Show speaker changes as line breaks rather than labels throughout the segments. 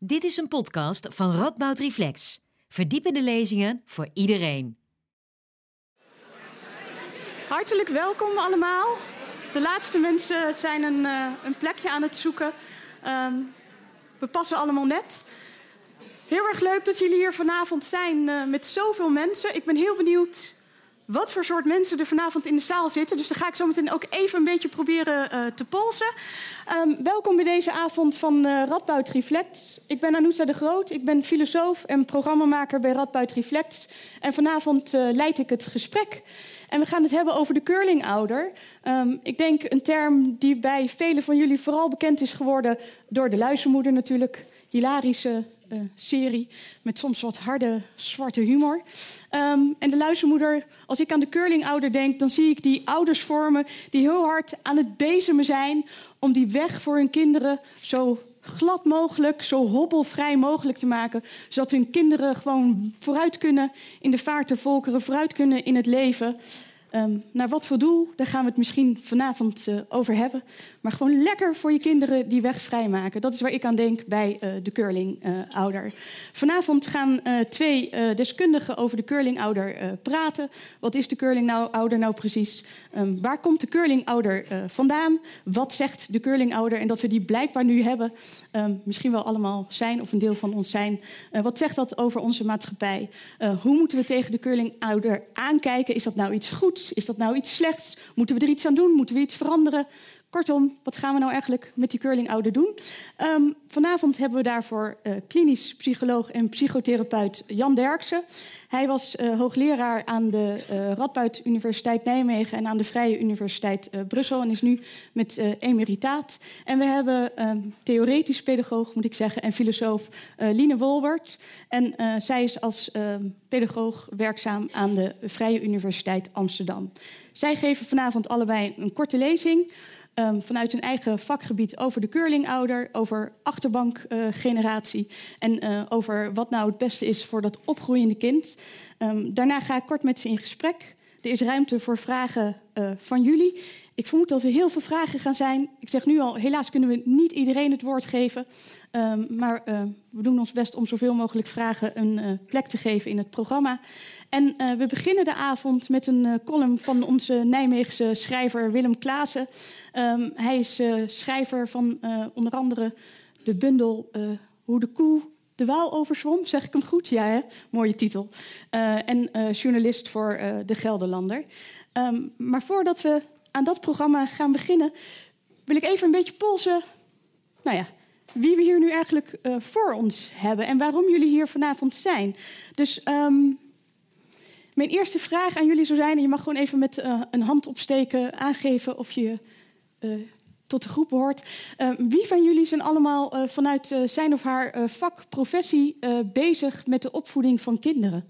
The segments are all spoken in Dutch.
Dit is een podcast van Radboud Reflex. Verdiepende lezingen voor iedereen.
Hartelijk welkom allemaal. De laatste mensen zijn een, uh, een plekje aan het zoeken. Um, we passen allemaal net. Heel erg leuk dat jullie hier vanavond zijn uh, met zoveel mensen. Ik ben heel benieuwd wat voor soort mensen er vanavond in de zaal zitten. Dus dan ga ik zo meteen ook even een beetje proberen uh, te polsen. Um, welkom bij deze avond van uh, Radboud Reflect. Ik ben Anouta de Groot. Ik ben filosoof en programmamaker bij Radboud Reflect. En vanavond uh, leid ik het gesprek. En we gaan het hebben over de curlingouder. Um, ik denk een term die bij velen van jullie vooral bekend is geworden door de luizenmoeder natuurlijk. Hilarische uh, serie met soms wat harde zwarte humor. Um, en de luizenmoeder, als ik aan de curlingouder denk, dan zie ik die ouders vormen die heel hard aan het bezemen zijn om die weg voor hun kinderen zo glad mogelijk, zo hobbelvrij mogelijk te maken, zodat hun kinderen gewoon vooruit kunnen in de vaart der volkeren, vooruit kunnen in het leven. Um, naar wat voor doel, daar gaan we het misschien vanavond uh, over hebben. Maar gewoon lekker voor je kinderen die weg vrijmaken. Dat is waar ik aan denk bij uh, de curlingouder. Uh, vanavond gaan twee deskundigen over de curlingouder praten. Wat is de curlingouder nou precies? Um, waar komt de curlingouder vandaan? Wat zegt de curlingouder? En dat we die blijkbaar nu hebben, um, misschien wel allemaal zijn of een deel van ons zijn. wat zegt dat over onze maatschappij? hoe moeten we tegen de curlingouder aankijken? Is dat nou iets goeds? Is dat nou iets slechts? Moeten we er iets aan doen? Moeten we iets veranderen? Kortom, wat gaan we nou eigenlijk met die curlingouder doen? Um, vanavond hebben we daarvoor uh, klinisch psycholoog en psychotherapeut Jan Derksen. Hij was uh, hoogleraar aan de uh, Radboud Universiteit Nijmegen en aan de Vrije Universiteit Brussel en is nu met emeritaat. En we hebben um, theoretisch pedagoog, moet ik zeggen, en filosoof Line Wolbert. En zij is als pedagoog werkzaam aan de Vrije Universiteit Amsterdam. Zij geven vanavond allebei een korte lezing. Um, vanuit hun eigen vakgebied over de curlingouder, over achterbankgeneratie en uh, over wat nou het beste is voor dat opgroeiende kind. Um, daarna ga ik kort met ze in gesprek. Er is ruimte voor vragen uh, van jullie. Ik vermoed dat er heel veel vragen gaan zijn. Ik zeg nu al, helaas kunnen we niet iedereen het woord geven. Um, maar uh, we doen ons best om zoveel mogelijk vragen een uh, plek te geven in het programma. En we beginnen de avond met een column van onze Nijmeegse schrijver Willem Klaassen. Um, hij is schrijver van onder andere de bundel Hoe de koe de Waal overzwom, zeg ik hem goed? Ja, hè? mooie titel. Uh, en uh, journalist voor uh, De Gelderlander. Um, maar voordat we aan dat programma gaan beginnen, wil ik even een beetje polsen. Nou ja, wie we hier nu eigenlijk voor ons hebben en waarom jullie hier vanavond zijn. Dus um, mijn eerste vraag aan jullie zou zijn, en je mag gewoon even met een hand opsteken aangeven of je tot de groep behoort. Uh, wie van jullie zijn allemaal uh, vanuit uh, zijn of haar vak, professie bezig met de opvoeding van kinderen?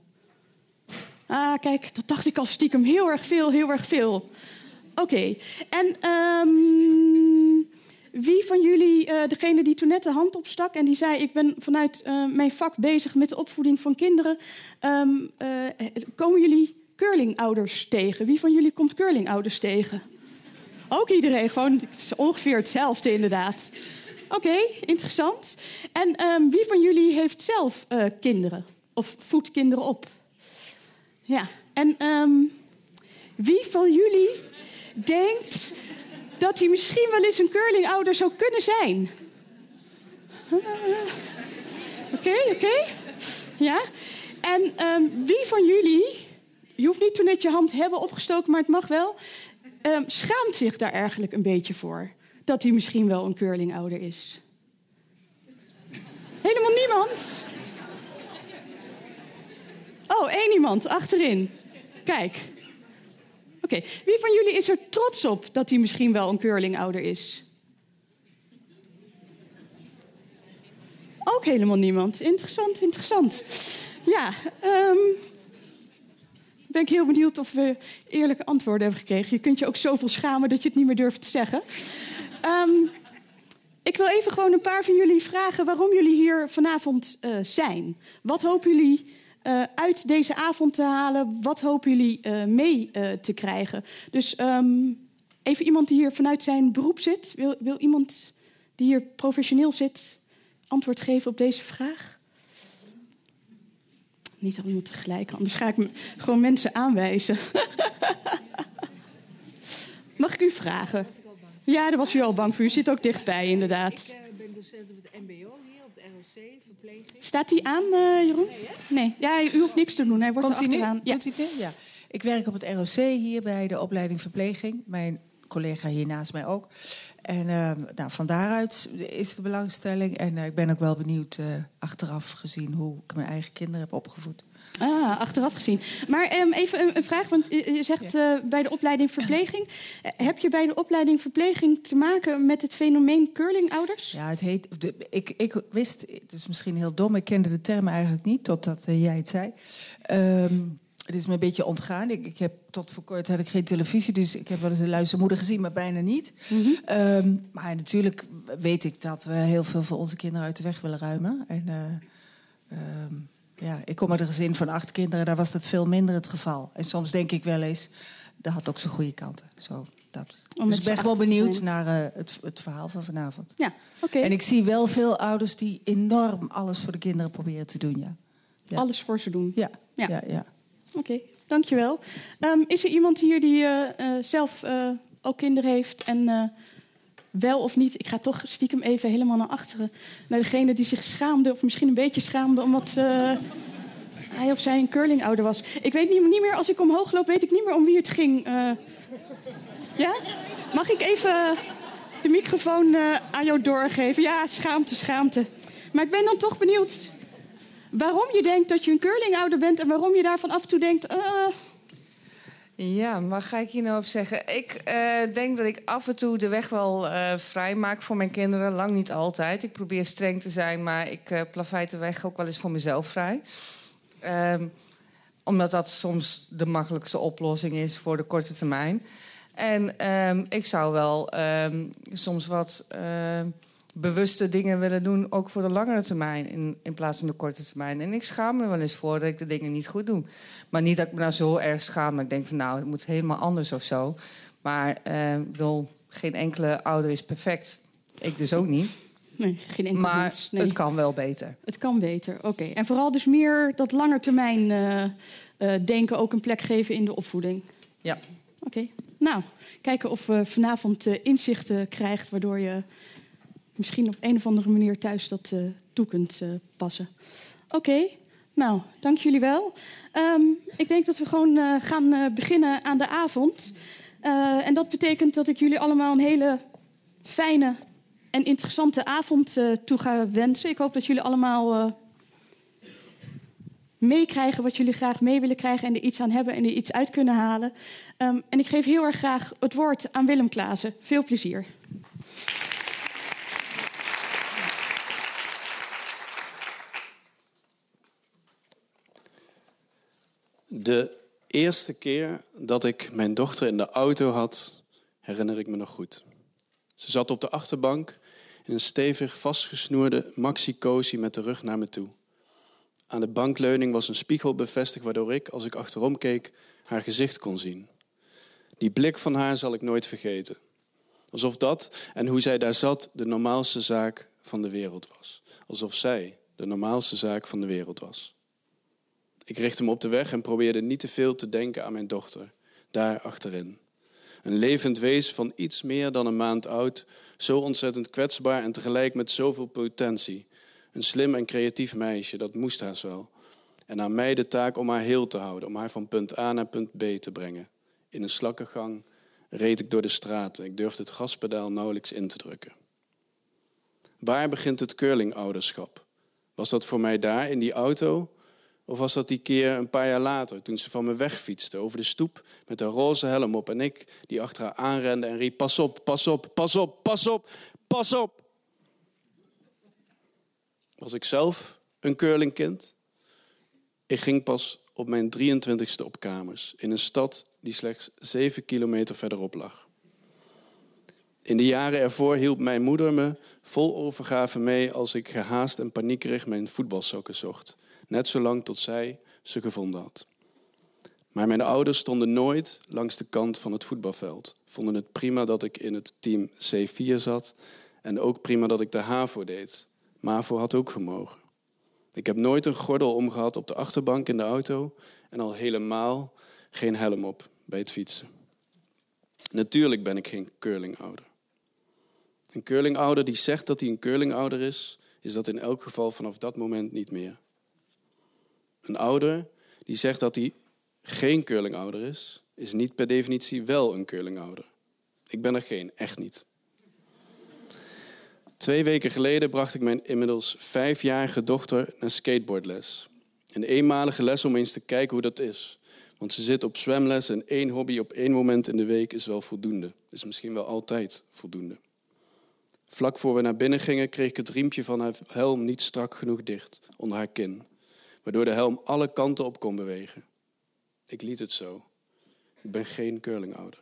Ah, kijk, dat dacht ik al stiekem heel erg veel, heel erg veel. Oké, en um, wie van jullie, degene die toen net de hand opstak en die zei: Ik ben vanuit mijn vak bezig met de opvoeding van kinderen, um, komen jullie curlingouders tegen? Wie van jullie komt curlingouders tegen? Ook iedereen, gewoon ongeveer hetzelfde inderdaad. Oké, interessant. En um, wie van jullie heeft zelf uh, kinderen? Of voedt kinderen op? Ja, en um, wie van jullie denkt dat hij misschien wel eens een curlingouder zou kunnen zijn? Oké, oké. Ja. En um, wie van jullie, je hoeft niet toen net je hand hebben opgestoken, maar het mag wel um, schaamt zich daar eigenlijk een beetje voor. Dat hij misschien wel een curlingouder is. Helemaal niemand? Oh, één iemand achterin. Kijk. Oké, wie van jullie is er trots op dat hij misschien wel een curlingouder is? Ook helemaal niemand. Interessant, interessant. Ja, um, ben ik heel benieuwd of we eerlijke antwoorden hebben gekregen. Je kunt je ook zoveel schamen dat je het niet meer durft te zeggen. Um, ik wil even gewoon een paar van jullie vragen waarom jullie hier vanavond uh, zijn. Wat hopen jullie uh, uit deze avond te halen? Wat hopen jullie uh, mee te krijgen? Dus um, even iemand die hier vanuit zijn beroep zit. Wil, wil iemand die hier professioneel zit antwoord geven op deze vraag? Niet allemaal tegelijk, anders ga ik gewoon mensen aanwijzen. Mag ik u vragen? Ja, daar was u al bang voor. U zit ook dichtbij, inderdaad.
Ik uh, ben docent op het MBO hier, op het ROC, verpleging.
Staat hij aan, uh, Jeroen? Nee, Ja, u hoeft niks te doen. Hij wordt
Komt hij nu?
Ja.
Doet hij het? Ja. Ik werk op het ROC hier bij de opleiding verpleging. Mijn collega hier naast mij ook. En uh, nou, van daaruit is de belangstelling. En uh, ik ben ook wel benieuwd uh, achteraf gezien hoe ik mijn eigen kinderen heb opgevoed.
Ah, achteraf gezien. Maar um, even een, een, vraag, want je zegt ja. bij de opleiding verpleging. heb je bij de opleiding verpleging te maken met het fenomeen curlingouders?
Ja, het heet. De, ik, ik wist, het is misschien heel dom, ik kende de term eigenlijk niet totdat jij het zei. Um, het is me een beetje ontgaan. Ik, ik heb tot voor kort had ik geen televisie, dus ik heb wel eens een luistermoeder gezien, maar bijna niet. Mm -hmm. um, maar natuurlijk weet ik dat we heel veel voor onze kinderen uit de weg willen ruimen. En uh, um, ja, ik kom uit een gezin van acht kinderen, daar was dat veel minder het geval. En soms denk ik wel eens, dat had ook zijn goede kanten. Zo, dat. Dus ik ben gewoon benieuwd naar uh, het, het, verhaal van vanavond.
Ja, oké.
En ik zie wel veel ouders die enorm alles voor de kinderen proberen te doen, ja.
ja. Alles voor ze doen?
Ja, ja, ja. ja.
Oké, dankjewel. Um, is er iemand hier die uh, uh, zelf uh, ook kinderen heeft en wel of niet... Ik ga toch stiekem even helemaal naar achteren... naar degene die zich schaamde, of misschien een beetje schaamde... omdat hij of zij een curlingouder was. Ik weet niet, niet, meer, als ik omhoog loop, weet ik niet meer om wie het ging. ja? Mag ik even de microfoon aan jou doorgeven? Ja, schaamte, schaamte. Maar ik ben dan toch benieuwd waarom je denkt dat je een curlingouder bent en waarom je daarvan af en toe denkt. Uh...
Ja, wat ga ik hier nou op zeggen? Ik uh, denk dat ik af en toe de weg wel uh, vrij maak voor mijn kinderen. Lang niet altijd. Ik probeer streng te zijn, maar ik uh, plaveit de weg ook wel eens voor mezelf vrij. Um, omdat dat soms de makkelijkste oplossing is voor de korte termijn. En um, ik zou wel um, soms wat bewuste dingen willen doen, ook voor de langere termijn in, in plaats van de korte termijn. En ik schaam me wel eens voor dat ik de dingen niet goed doe. Maar niet dat ik me nou zo erg schaam, maar ik denk van nou, het moet helemaal anders of zo. Maar ik bedoel, geen enkele ouder is perfect. Ik dus ook niet.
Nee, geen enkel
maar
mens. Nee.
het kan wel beter.
Het kan beter, oké. Okay. En vooral dus meer dat langetermijn uh, uh, denken ook een plek geven in de opvoeding.
Ja.
Oké. Okay. Nou, kijken of we vanavond uh, inzichten krijgt waardoor je misschien op een of andere manier thuis dat uh, toe kunt uh, passen. Oké, nou, dank jullie wel. Um, ik denk dat we gewoon uh, gaan beginnen aan de avond. en dat betekent dat ik jullie allemaal een hele fijne en interessante avond toe ga wensen. Ik hoop dat jullie allemaal meekrijgen wat jullie graag mee willen krijgen en er iets aan hebben en er iets uit kunnen halen. Um, en ik geef heel erg graag het woord aan Willem Klaassen. Veel plezier.
De eerste keer dat ik mijn dochter in de auto had, herinner ik me nog goed. Ze zat op de achterbank in een stevig vastgesnoerde maxi-cozy met de rug naar me toe. Aan de bankleuning was een spiegel bevestigd waardoor ik, als ik achterom keek, haar gezicht kon zien. Die blik van haar zal ik nooit vergeten. Alsof dat en hoe zij daar zat de normaalste zaak van de wereld was. Alsof zij de normaalste zaak van de wereld was. Ik richtte me op de weg en probeerde niet te veel te denken aan mijn dochter, daar achterin. Een levend wezen van iets meer dan een maand oud, zo ontzettend kwetsbaar en tegelijk met zoveel potentie. Een slim en creatief meisje, dat moest haast wel. En aan mij de taak om haar heel te houden, om haar van punt A naar punt B te brengen. In een slakkengang reed ik door de straten. Ik durfde het gaspedaal nauwelijks in te drukken. Waar begint het curlingouderschap? Was dat voor mij daar in die auto? Of was dat die keer een paar jaar later, toen ze van me wegfietste over de stoep met een roze helm op en ik die achter haar aanrende en riep: Pas op, pas op, pas op, pas op, pas op. Was ik zelf een curlingkind? Ik ging pas op mijn 23ste op kamers in een stad die slechts 7 kilometer verderop lag. In de jaren ervoor hielp mijn moeder me vol overgave mee als ik gehaast en paniekerig mijn voetbalsokken zocht. Net zolang tot zij ze gevonden had. Maar mijn ouders stonden nooit langs de kant van het voetbalveld. Vonden het prima dat ik in het team C4 zat. En ook prima dat ik de HAVO deed. MAVO had ook gemogen. Ik heb nooit een gordel omgehad op de achterbank in de auto en al helemaal geen helm op bij het fietsen. Natuurlijk ben ik geen curlingouder. Een curlingouder die zegt dat hij een curlingouder is, is dat in elk geval vanaf dat moment niet meer. Een ouder die zegt dat hij geen curlingouder is, is niet per definitie wel een curlingouder. Ik ben er geen, echt niet. Twee weken geleden bracht ik mijn inmiddels vijfjarige dochter naar skateboardles. Een eenmalige les om eens te kijken hoe dat is. Want ze zit op zwemles en één hobby op één moment in de week is wel voldoende. Is misschien wel altijd voldoende. Vlak voor we naar binnen gingen, kreeg ik het riempje van haar helm niet strak genoeg dicht onder haar kin, waardoor de helm alle kanten op kon bewegen. Ik liet het zo. Ik ben geen curlingouder.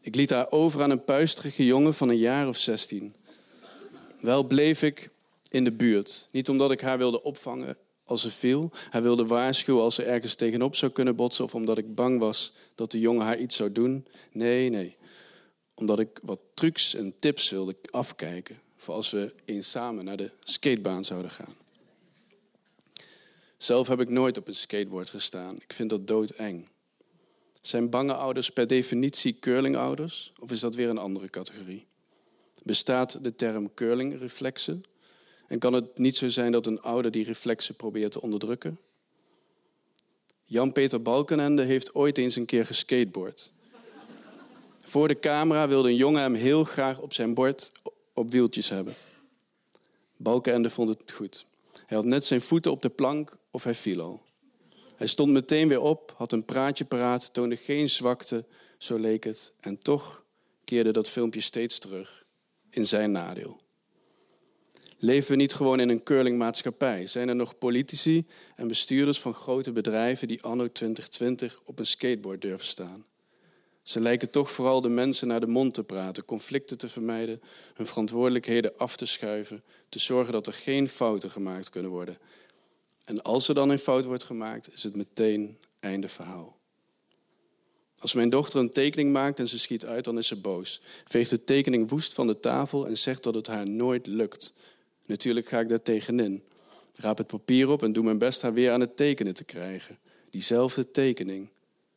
Ik liet haar over aan een puisterige jongen van een jaar of zestien. Wel bleef ik in de buurt. Niet omdat ik haar wilde opvangen als ze viel. Hij wilde waarschuwen als ze ergens tegenop zou kunnen botsen. Of omdat ik bang was dat de jongen haar iets zou doen. Nee, nee. Omdat ik wat trucs en tips wilde afkijken. Voor als we eens samen naar de skatebaan zouden gaan. Zelf heb ik nooit op een skateboard gestaan. Ik vind dat doodeng. Zijn bange ouders per definitie curlingouders? Of is dat weer een andere categorie? Bestaat de term curlingreflexen? En kan het niet zo zijn dat een ouder die reflexen probeert te onderdrukken? Jan-Peter Balkenende heeft ooit eens een keer geskateboard. Voor de camera wilde een jongen hem heel graag op zijn bord op wieltjes hebben. Balkenende vond het goed. Hij had net zijn voeten op de plank of hij viel al. Hij stond meteen weer op, had een praatje paraat, toonde geen zwakte, zo leek het. En toch keerde dat filmpje steeds terug in zijn nadeel. Leven we niet gewoon in een curlingmaatschappij? Zijn er nog politici en bestuurders van grote bedrijven die anno 2020 op een skateboard durven staan? Ze lijken toch vooral de mensen naar de mond te praten, conflicten te vermijden, hun verantwoordelijkheden af te schuiven, te zorgen dat er geen fouten gemaakt kunnen worden en als er dan een fout wordt gemaakt, is het meteen einde verhaal. Als mijn dochter een tekening maakt en ze schiet uit, dan is ze boos. Veegt de tekening woest van de tafel en zegt dat het haar nooit lukt. Natuurlijk ga ik daar tegenin. Raap het papier op en doe mijn best haar weer aan het tekenen te krijgen. Diezelfde tekening.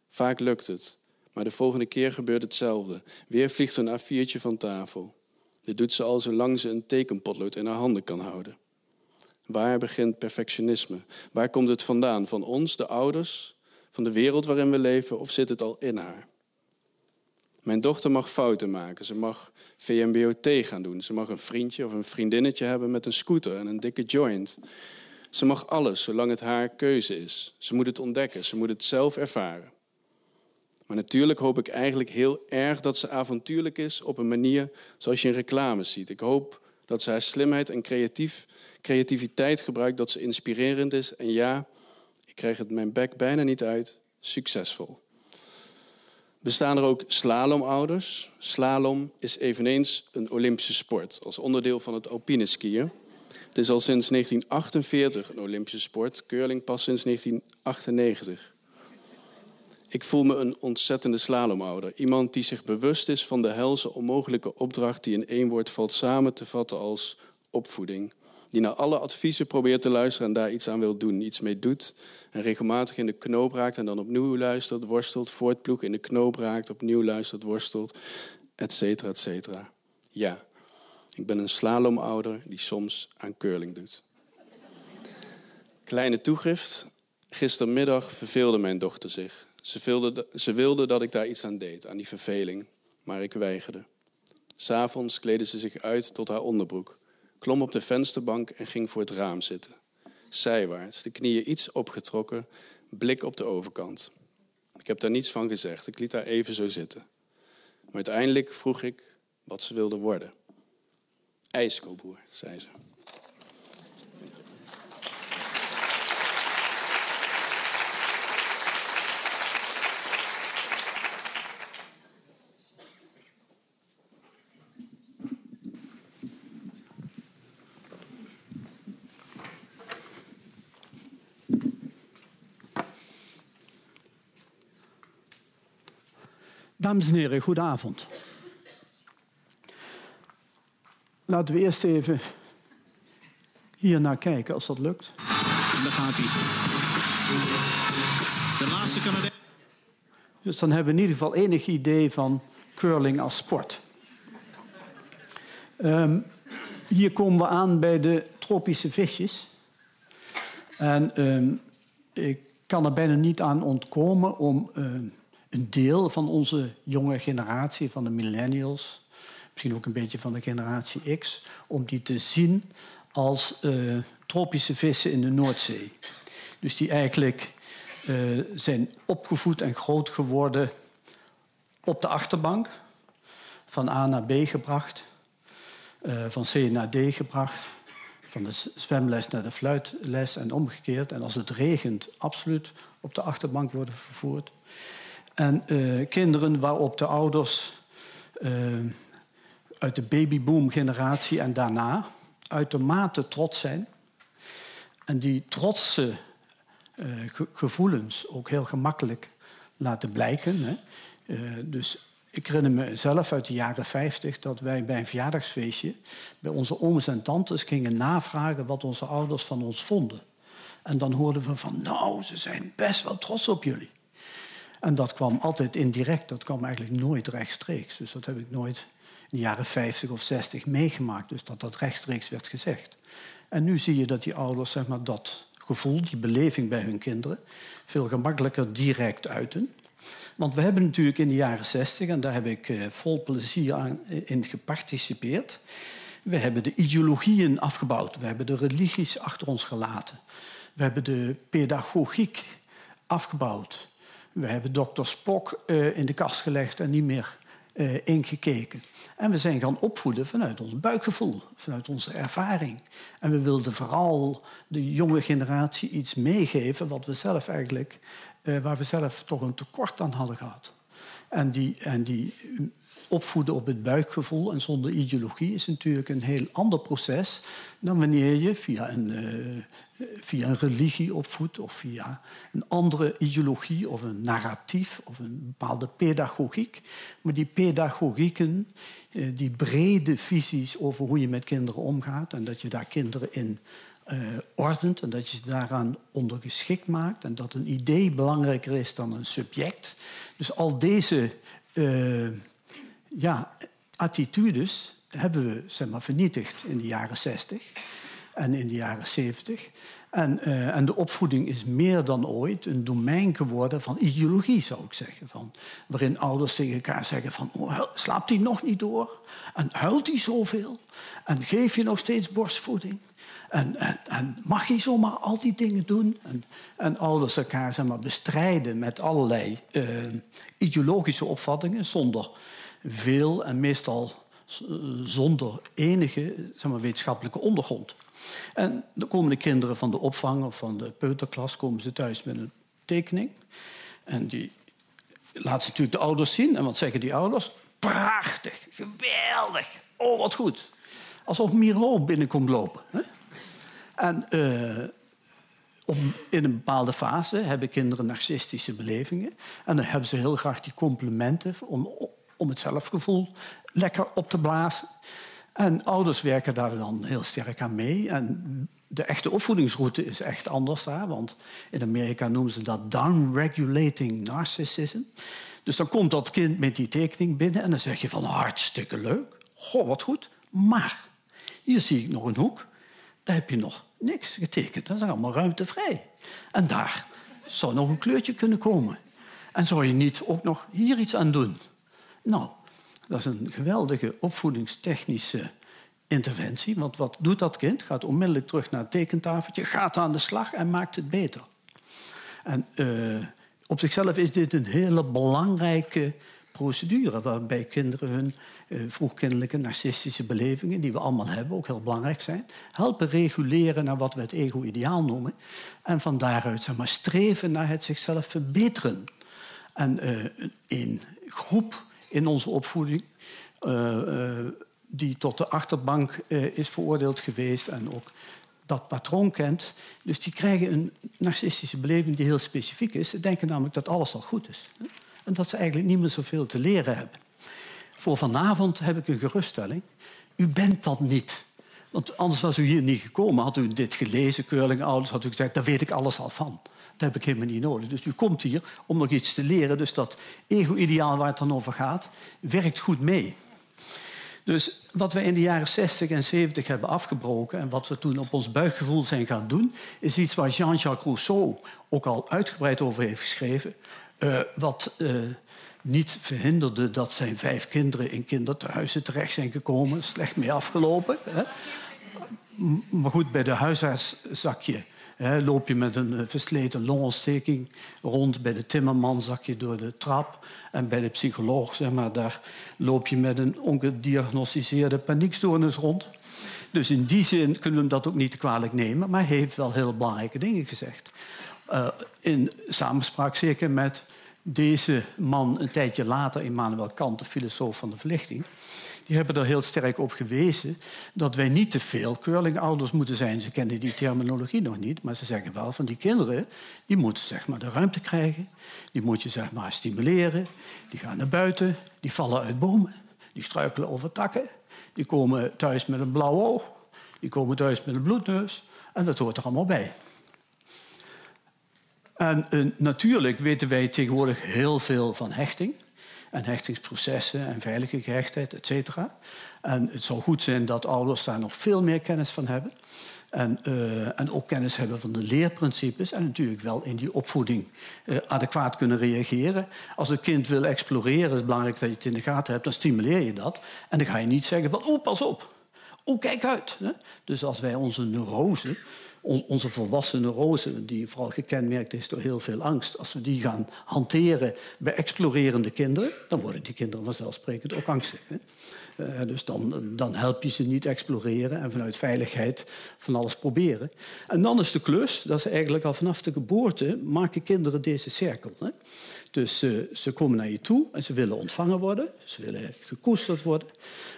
Vaak lukt het, maar de volgende keer gebeurt hetzelfde. Weer vliegt een A4'tje van tafel. Dit doet ze al zolang ze een tekenpotlood in haar handen kan houden. Waar begint perfectionisme? Waar komt het vandaan? Van ons, de ouders, van de wereld waarin we leven, of zit het al in haar? Mijn dochter mag fouten maken. Ze mag VMBOT gaan doen. Ze mag een vriendje of een vriendinnetje hebben met een scooter en een dikke joint. Ze mag alles, zolang het haar keuze is. Ze moet het ontdekken, ze moet het zelf ervaren. Maar natuurlijk hoop ik eigenlijk heel erg dat ze avontuurlijk is op een manier zoals je in reclames ziet. Ik hoop dat ze haar slimheid en creatief creativiteit gebruikt, dat ze inspirerend is. En ja, ik krijg het mijn bek bijna niet uit, succesvol. Bestaan er ook slalomouders? Slalom is eveneens een Olympische sport, als onderdeel van het alpine skiën. Het is al sinds 1948 een Olympische sport, curling pas sinds 1998. Ik voel me een ontzettende slalomouder. Iemand die zich bewust is van de helse onmogelijke opdracht die in één woord valt samen te vatten als opvoeding die naar alle adviezen probeert te luisteren en daar iets aan wil doen, iets mee doet. En regelmatig in de knoop raakt en dan opnieuw luistert, worstelt, voortploeg in de knoop raakt, opnieuw luistert, worstelt, et cetera, et cetera. Ja, ik ben een slalomouder die soms aan curling doet. Kleine toegift. Gistermiddag verveelde mijn dochter zich. Ze wilde, ze wilde dat ik daar iets aan deed, aan die verveling, maar ik weigerde. S'avonds kleedde ze zich uit tot haar onderbroek klom op de vensterbank en ging voor het raam zitten. Zijwaarts, de knieën iets opgetrokken, blik op de overkant. Ik heb daar niets van gezegd, ik liet haar even zo zitten. Maar uiteindelijk vroeg ik wat ze wilde worden. IJskoboer, zei ze.
Dames en heren, goedenavond. Laten we eerst even hier naar kijken als dat lukt.
En daar gaat hij. De laatste Canadees.
Dus dan hebben we in ieder geval enig idee van curling als sport. Ehm, hier komen we aan bij de tropische visjes. En ehm, ik kan er bijna niet aan ontkomen om ehm, een deel van onze jonge generatie, van de millennials, misschien ook een beetje van de generatie X, om die te zien als eh, tropische vissen in de Noordzee. Dus die eigenlijk eh, zijn opgevoed en groot geworden op de achterbank, van A naar B gebracht, eh, van C naar D gebracht, van de zwemles naar de fluitles en omgekeerd. En als het regent, absoluut op de achterbank worden vervoerd. En uh, kinderen waarop de ouders uh, uit de babyboom-generatie en daarna uitermate trots zijn. En die trotse uh, gevoelens ook heel gemakkelijk laten blijken. Hè. dus ik herinner me zelf uit de jaren 50 dat wij bij een verjaardagsfeestje bij onze ooms en tantes gingen navragen wat onze ouders van ons vonden. En dan hoorden we van, nou, ze zijn best wel trots op jullie. En dat kwam altijd indirect, dat kwam eigenlijk nooit rechtstreeks. Dus dat heb ik nooit in de jaren 50 of 60 meegemaakt, dus dat dat rechtstreeks werd gezegd. En nu zie je dat die ouders zeg maar, dat gevoel, die beleving bij hun kinderen, veel gemakkelijker direct uiten. Want we hebben natuurlijk in de jaren 60, en daar heb ik eh, vol plezier aan, eh, in geparticipeerd, we hebben de ideologieën afgebouwd, we hebben de religies achter ons gelaten, we hebben de pedagogiek afgebouwd. We hebben dokter Spock uh, in de kast gelegd en niet meer uh, ingekeken. En we zijn gaan opvoeden vanuit ons buikgevoel, vanuit onze ervaring. En we wilden vooral de jonge generatie iets meegeven wat we zelf eigenlijk, uh, waar we zelf toch een tekort aan hadden gehad. En die, en die opvoeden op het buikgevoel en zonder ideologie is natuurlijk een heel ander proces dan wanneer je via een, via een religie opvoedt of via een andere ideologie of een narratief of een bepaalde pedagogiek. Maar die pedagogieken, uh, die brede visies over hoe je met kinderen omgaat en dat je daar kinderen in uh, ordent en dat je ze daaraan ondergeschikt maakt en dat een idee belangrijker is dan een subject. Dus al deze uh, ja, attitudes hebben we zeg maar, vernietigd in de jaren 60 en in de jaren 70. En, uh, en, de opvoeding is meer dan ooit een domein geworden van ideologie, zou ik zeggen. Van, waarin ouders tegen elkaar zeggen van, oh, slaapt hij nog niet door? En huilt hij zoveel? En geef je nog steeds borstvoeding? En, en, mag je zomaar al die dingen doen? En, ouders elkaar zeg maar, bestrijden met allerlei uh, ideologische opvattingen zonder veel en meestal zonder enige zeg maar, wetenschappelijke ondergrond. En dan komen de kinderen van de opvang of van de peuterklas komen ze thuis met een tekening. En die laat ze natuurlijk de ouders zien. En wat zeggen die ouders? Prachtig, geweldig, oh wat goed. Alsof Miro binnenkomt lopen. Hè? En op, in een bepaalde fase hebben kinderen narcistische belevingen. En dan hebben ze heel graag die complimenten om, om het zelfgevoel lekker op te blazen. En ouders werken daar dan heel sterk aan mee. En de echte opvoedingsroute is echt anders daar. Want in Amerika noemen ze dat downregulating narcissism. Dus dan komt dat kind met die tekening binnen en dan zeg je van hartstikke leuk. Goh, wat goed. Maar hier zie ik nog een hoek. Daar heb je nog niks getekend. Dat is allemaal ruimtevrij. En daar zou nog een kleurtje kunnen komen. En zou je niet ook nog hier iets aan doen? Nou, dat is een geweldige opvoedingstechnische interventie. Want wat doet dat kind? Gaat onmiddellijk terug naar het tekentafeltje, gaat aan de slag en maakt het beter. En uh, op zichzelf is dit een hele belangrijke procedure waarbij kinderen hun uh, vroegkindelijke narcistische belevingen, die we allemaal hebben, ook heel belangrijk zijn, helpen reguleren naar wat we het ego-ideaal noemen. En van daaruit zeg maar, streven naar het zichzelf verbeteren. En uh, een groep in onze opvoeding uh, die tot de achterbank is veroordeeld geweest en ook dat patroon kent. Dus die krijgen een narcistische beleving die heel specifiek is. Ze denken namelijk dat alles al goed is. En dat ze eigenlijk niet meer zoveel te leren hebben. Voor vanavond heb ik een geruststelling. U bent dat niet. Want anders was u hier niet gekomen. Had u dit gelezen, Curling-ouders, had u gezegd... daar weet ik alles al van. Dat heb ik helemaal niet nodig. Dus u komt hier om nog iets te leren. Dus dat ego-ideaal waar het dan over gaat, werkt goed mee. Dus wat we in de jaren 60 en 70 hebben afgebroken... en wat we toen op ons buikgevoel zijn gaan doen... is iets waar Jean-Jacques Rousseau ook al uitgebreid over heeft geschreven... Uh, wat uh, niet verhinderde dat zijn vijf kinderen in kinderthuizen terecht zijn gekomen. Slecht mee afgelopen. Hè. Maar goed, bij de huisarts zak je loop je met een versleten longontsteking rond. Bij de timmerman zak je door de trap. En bij de psycholoog, zeg maar, daar loop je met een ongediagnosticeerde paniekstoornis rond. Dus in die zin kunnen we hem dat ook niet kwalijk nemen. Maar hij heeft wel heel belangrijke dingen gezegd. Uh, in samenspraak zeker met deze man een tijdje later, Immanuel Kant, de filosoof van de verlichting die hebben er heel sterk op gewezen dat wij niet te veel curlingouders moeten zijn. Ze kennen die terminologie nog niet, maar ze zeggen wel van die kinderen, die moeten zeg maar de ruimte krijgen, die moet je zeg maar stimuleren, die gaan naar buiten, die vallen uit bomen, die struikelen over takken, die komen thuis met een blauw oog, die komen thuis met een bloedneus en dat hoort er allemaal bij. En uh, natuurlijk weten wij tegenwoordig heel veel van hechting en hechtingsprocessen en veilige gehechtheid, et cetera. En het zou goed zijn dat ouders daar nog veel meer kennis van hebben. En, uh, en ook kennis hebben van de leerprincipes. En natuurlijk wel in die opvoeding uh, adequaat kunnen reageren. Als een kind wil exploreren, is het belangrijk dat je het in de gaten hebt. Dan stimuleer je dat. En dan ga je niet zeggen van, oeh, pas op. Oeh, kijk uit. Dus als wij onze neurose onze volwassen neurose, die vooral gekenmerkt is door heel veel angst, als we die gaan hanteren bij explorerende kinderen, dan worden die kinderen vanzelfsprekend ook angstig. Hè? Uh, dus dan, dan help je ze niet exploreren en vanuit veiligheid van alles proberen. En dan is de klus, dat is eigenlijk al vanaf de geboorte, maken kinderen deze cirkel. Hè? Dus uh, ze komen naar je toe en ze willen ontvangen worden, ze willen gekoesterd worden.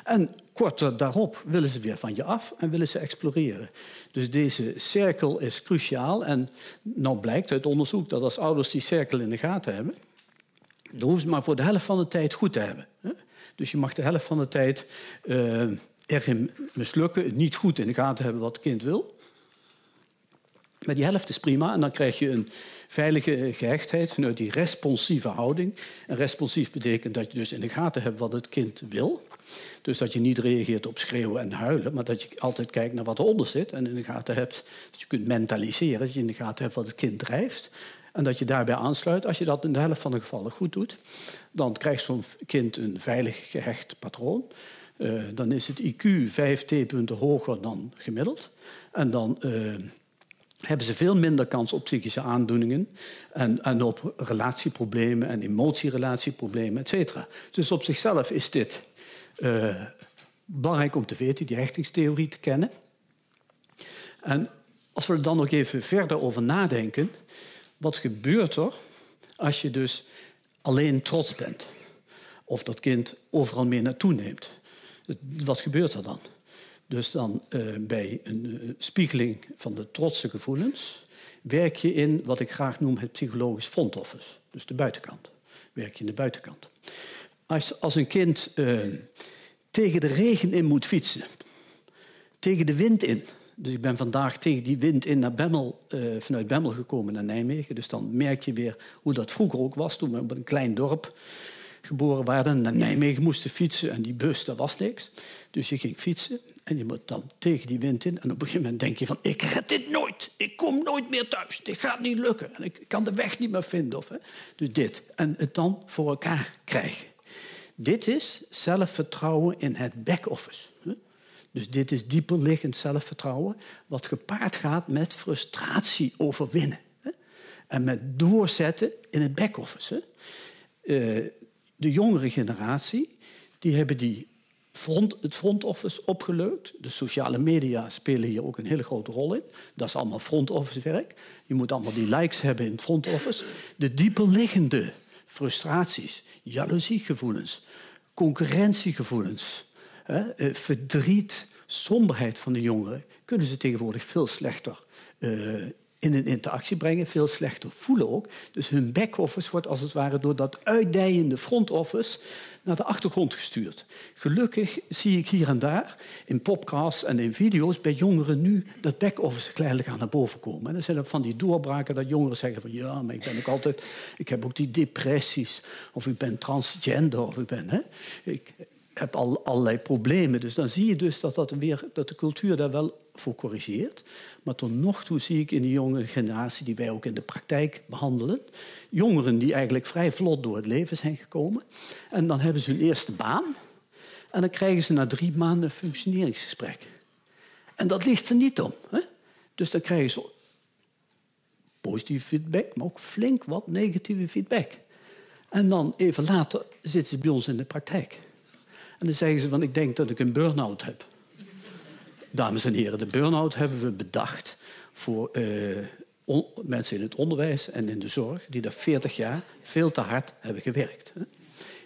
En kort daarop willen ze weer van je af en willen ze exploreren. Dus deze cirkel is cruciaal. En nou blijkt uit onderzoek dat als ouders die cirkel in de gaten hebben, dan hoeven ze maar voor de helft van de tijd goed te hebben. Dus je mag de helft van de tijd uh, erin mislukken, niet goed in de gaten hebben wat het kind wil. Maar die helft is prima en dan krijg je een veilige gehechtheid vanuit die responsieve houding. En responsief betekent dat je dus in de gaten hebt wat het kind wil. Dus dat je niet reageert op schreeuwen en huilen, maar dat je altijd kijkt naar wat eronder zit en in de gaten hebt, dat je kunt mentaliseren, dat je in de gaten hebt wat het kind drijft. En dat je daarbij aansluit. Als je dat in de helft van de gevallen goed doet, dan krijgt zo'n kind een veilig gehecht patroon. Uh, dan is het IQ 5 T-punten hoger dan gemiddeld. En dan uh, hebben ze veel minder kans op psychische aandoeningen en, en op relatieproblemen en emotierelatieproblemen, et cetera. Dus op zichzelf is dit uh, belangrijk om te weten, die hechtingstheorie te kennen. En als we er dan nog even verder over nadenken, wat gebeurt er als je dus alleen trots bent? Of dat kind overal mee naartoe neemt? Wat gebeurt er dan? Dus dan uh, bij een uh, spiegeling van de trotse gevoelens werk je in wat ik graag noem het psychologisch front office. Dus de buitenkant. Werk je in de buitenkant. Als, als een kind uh, tegen de regen in moet fietsen, tegen de wind in. Dus ik ben vandaag tegen die wind in naar Bemmel, vanuit Bemmel gekomen naar Nijmegen. Dus dan merk je weer hoe dat vroeger ook was toen we op een klein dorp geboren waren, naar Nijmegen moesten fietsen en die bus, dat was niks. Dus je ging fietsen en je moet dan tegen die wind in. En op een gegeven moment denk je van, ik red dit nooit. Ik kom nooit meer thuis. Dit gaat niet lukken. En ik kan de weg niet meer vinden. Of, hè. Dus dit. En het dan voor elkaar krijgen. Dit is zelfvertrouwen in het back-office. Dus dit is dieperliggend zelfvertrouwen, wat gepaard gaat met frustratie overwinnen. En met doorzetten in het back-office. Uh, de jongere generatie, die hebben die front, het front office opgeleukt. De sociale media spelen hier ook een hele grote rol in. Dat is allemaal front office werk. Je moet allemaal die likes hebben in het front office. De dieperliggende frustraties, jaloeziegevoelens, concurrentiegevoelens, hè, eh, verdriet, somberheid van de jongeren, kunnen ze tegenwoordig veel slechter uh, in een interactie brengen, veel slechter voelen ook. Dus hun back-office wordt als het ware door dat uitdijende front-office naar de achtergrond gestuurd. Gelukkig zie ik hier en daar in podcasts en in video's bij jongeren nu dat back-office geleidelijk aan naar boven komen. En dan zijn er van die doorbraken dat jongeren zeggen van ja, maar ik ben ook altijd, ik heb ook die depressies, of ik ben transgender, of ik ben, hè, ik heb al allerlei problemen. Dus dan zie je dus dat, dat, weer, dat de cultuur daar wel voor corrigeert. Maar tot nog toe zie ik in de jonge generatie, die wij ook in de praktijk behandelen, jongeren die eigenlijk vrij vlot door het leven zijn gekomen. En dan hebben ze hun eerste baan. En dan krijgen ze na drie maanden een functioneringsgesprek. En dat ligt er niet om. Hè? Dus dan krijgen ze positieve feedback, maar ook flink wat negatieve feedback. En dan even later zitten ze bij ons in de praktijk. En dan zeggen ze van, ik denk dat ik een burn-out heb. Dames en heren, de burn-out hebben we bedacht voor uh, mensen in het onderwijs en in de zorg... die daar 40 jaar veel te hard hebben gewerkt.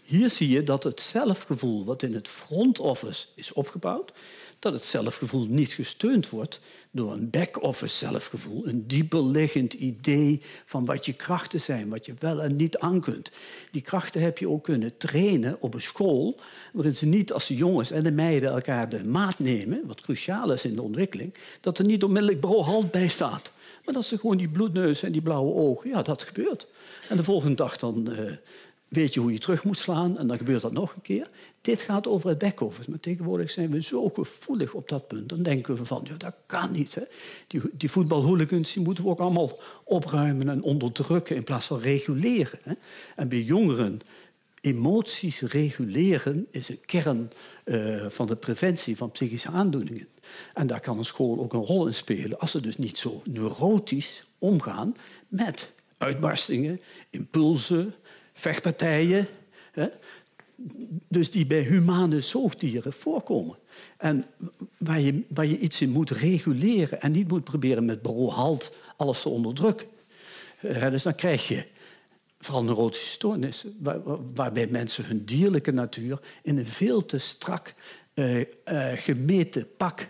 Hier zie je dat het zelfgevoel wat in het front office is opgebouwd dat het zelfgevoel niet gesteund wordt door een back-office zelfgevoel, een dieper liggend idee van wat je krachten zijn, wat je wel en niet aan kunt. Die krachten heb je ook kunnen trainen op een school, waarin ze niet als de jongens en de meiden elkaar de maat nemen, wat cruciaal is in de ontwikkeling, dat er niet onmiddellijk brohalt bij staat. Maar dat ze gewoon die bloedneus en die blauwe ogen, ja, dat gebeurt. En de volgende dag dan uh, weet je hoe je terug moet slaan en dan gebeurt dat nog een keer. Dit gaat over het back-office. Maar tegenwoordig zijn we zo gevoelig op dat punt. Dan denken we van, ja, dat kan niet. Hè. Die, die voetbalhooligans die moeten we ook allemaal opruimen en onderdrukken in plaats van reguleren. Hè. En bij jongeren, emoties reguleren is een kern uh, van de preventie van psychische aandoeningen. En daar kan een school ook een rol in spelen als ze dus niet zo neurotisch omgaan met uitbarstingen, impulsen, vechtpartijen. Hè, dus die bij humane zoogdieren voorkomen. En waar je, waar je iets in moet reguleren en niet moet proberen met brohalt alles te onderdrukken. Dus dan krijg je vooral neurotische stoornissen, waar, waarbij mensen hun dierlijke natuur in een veel te strak uh, uh, gemeten pak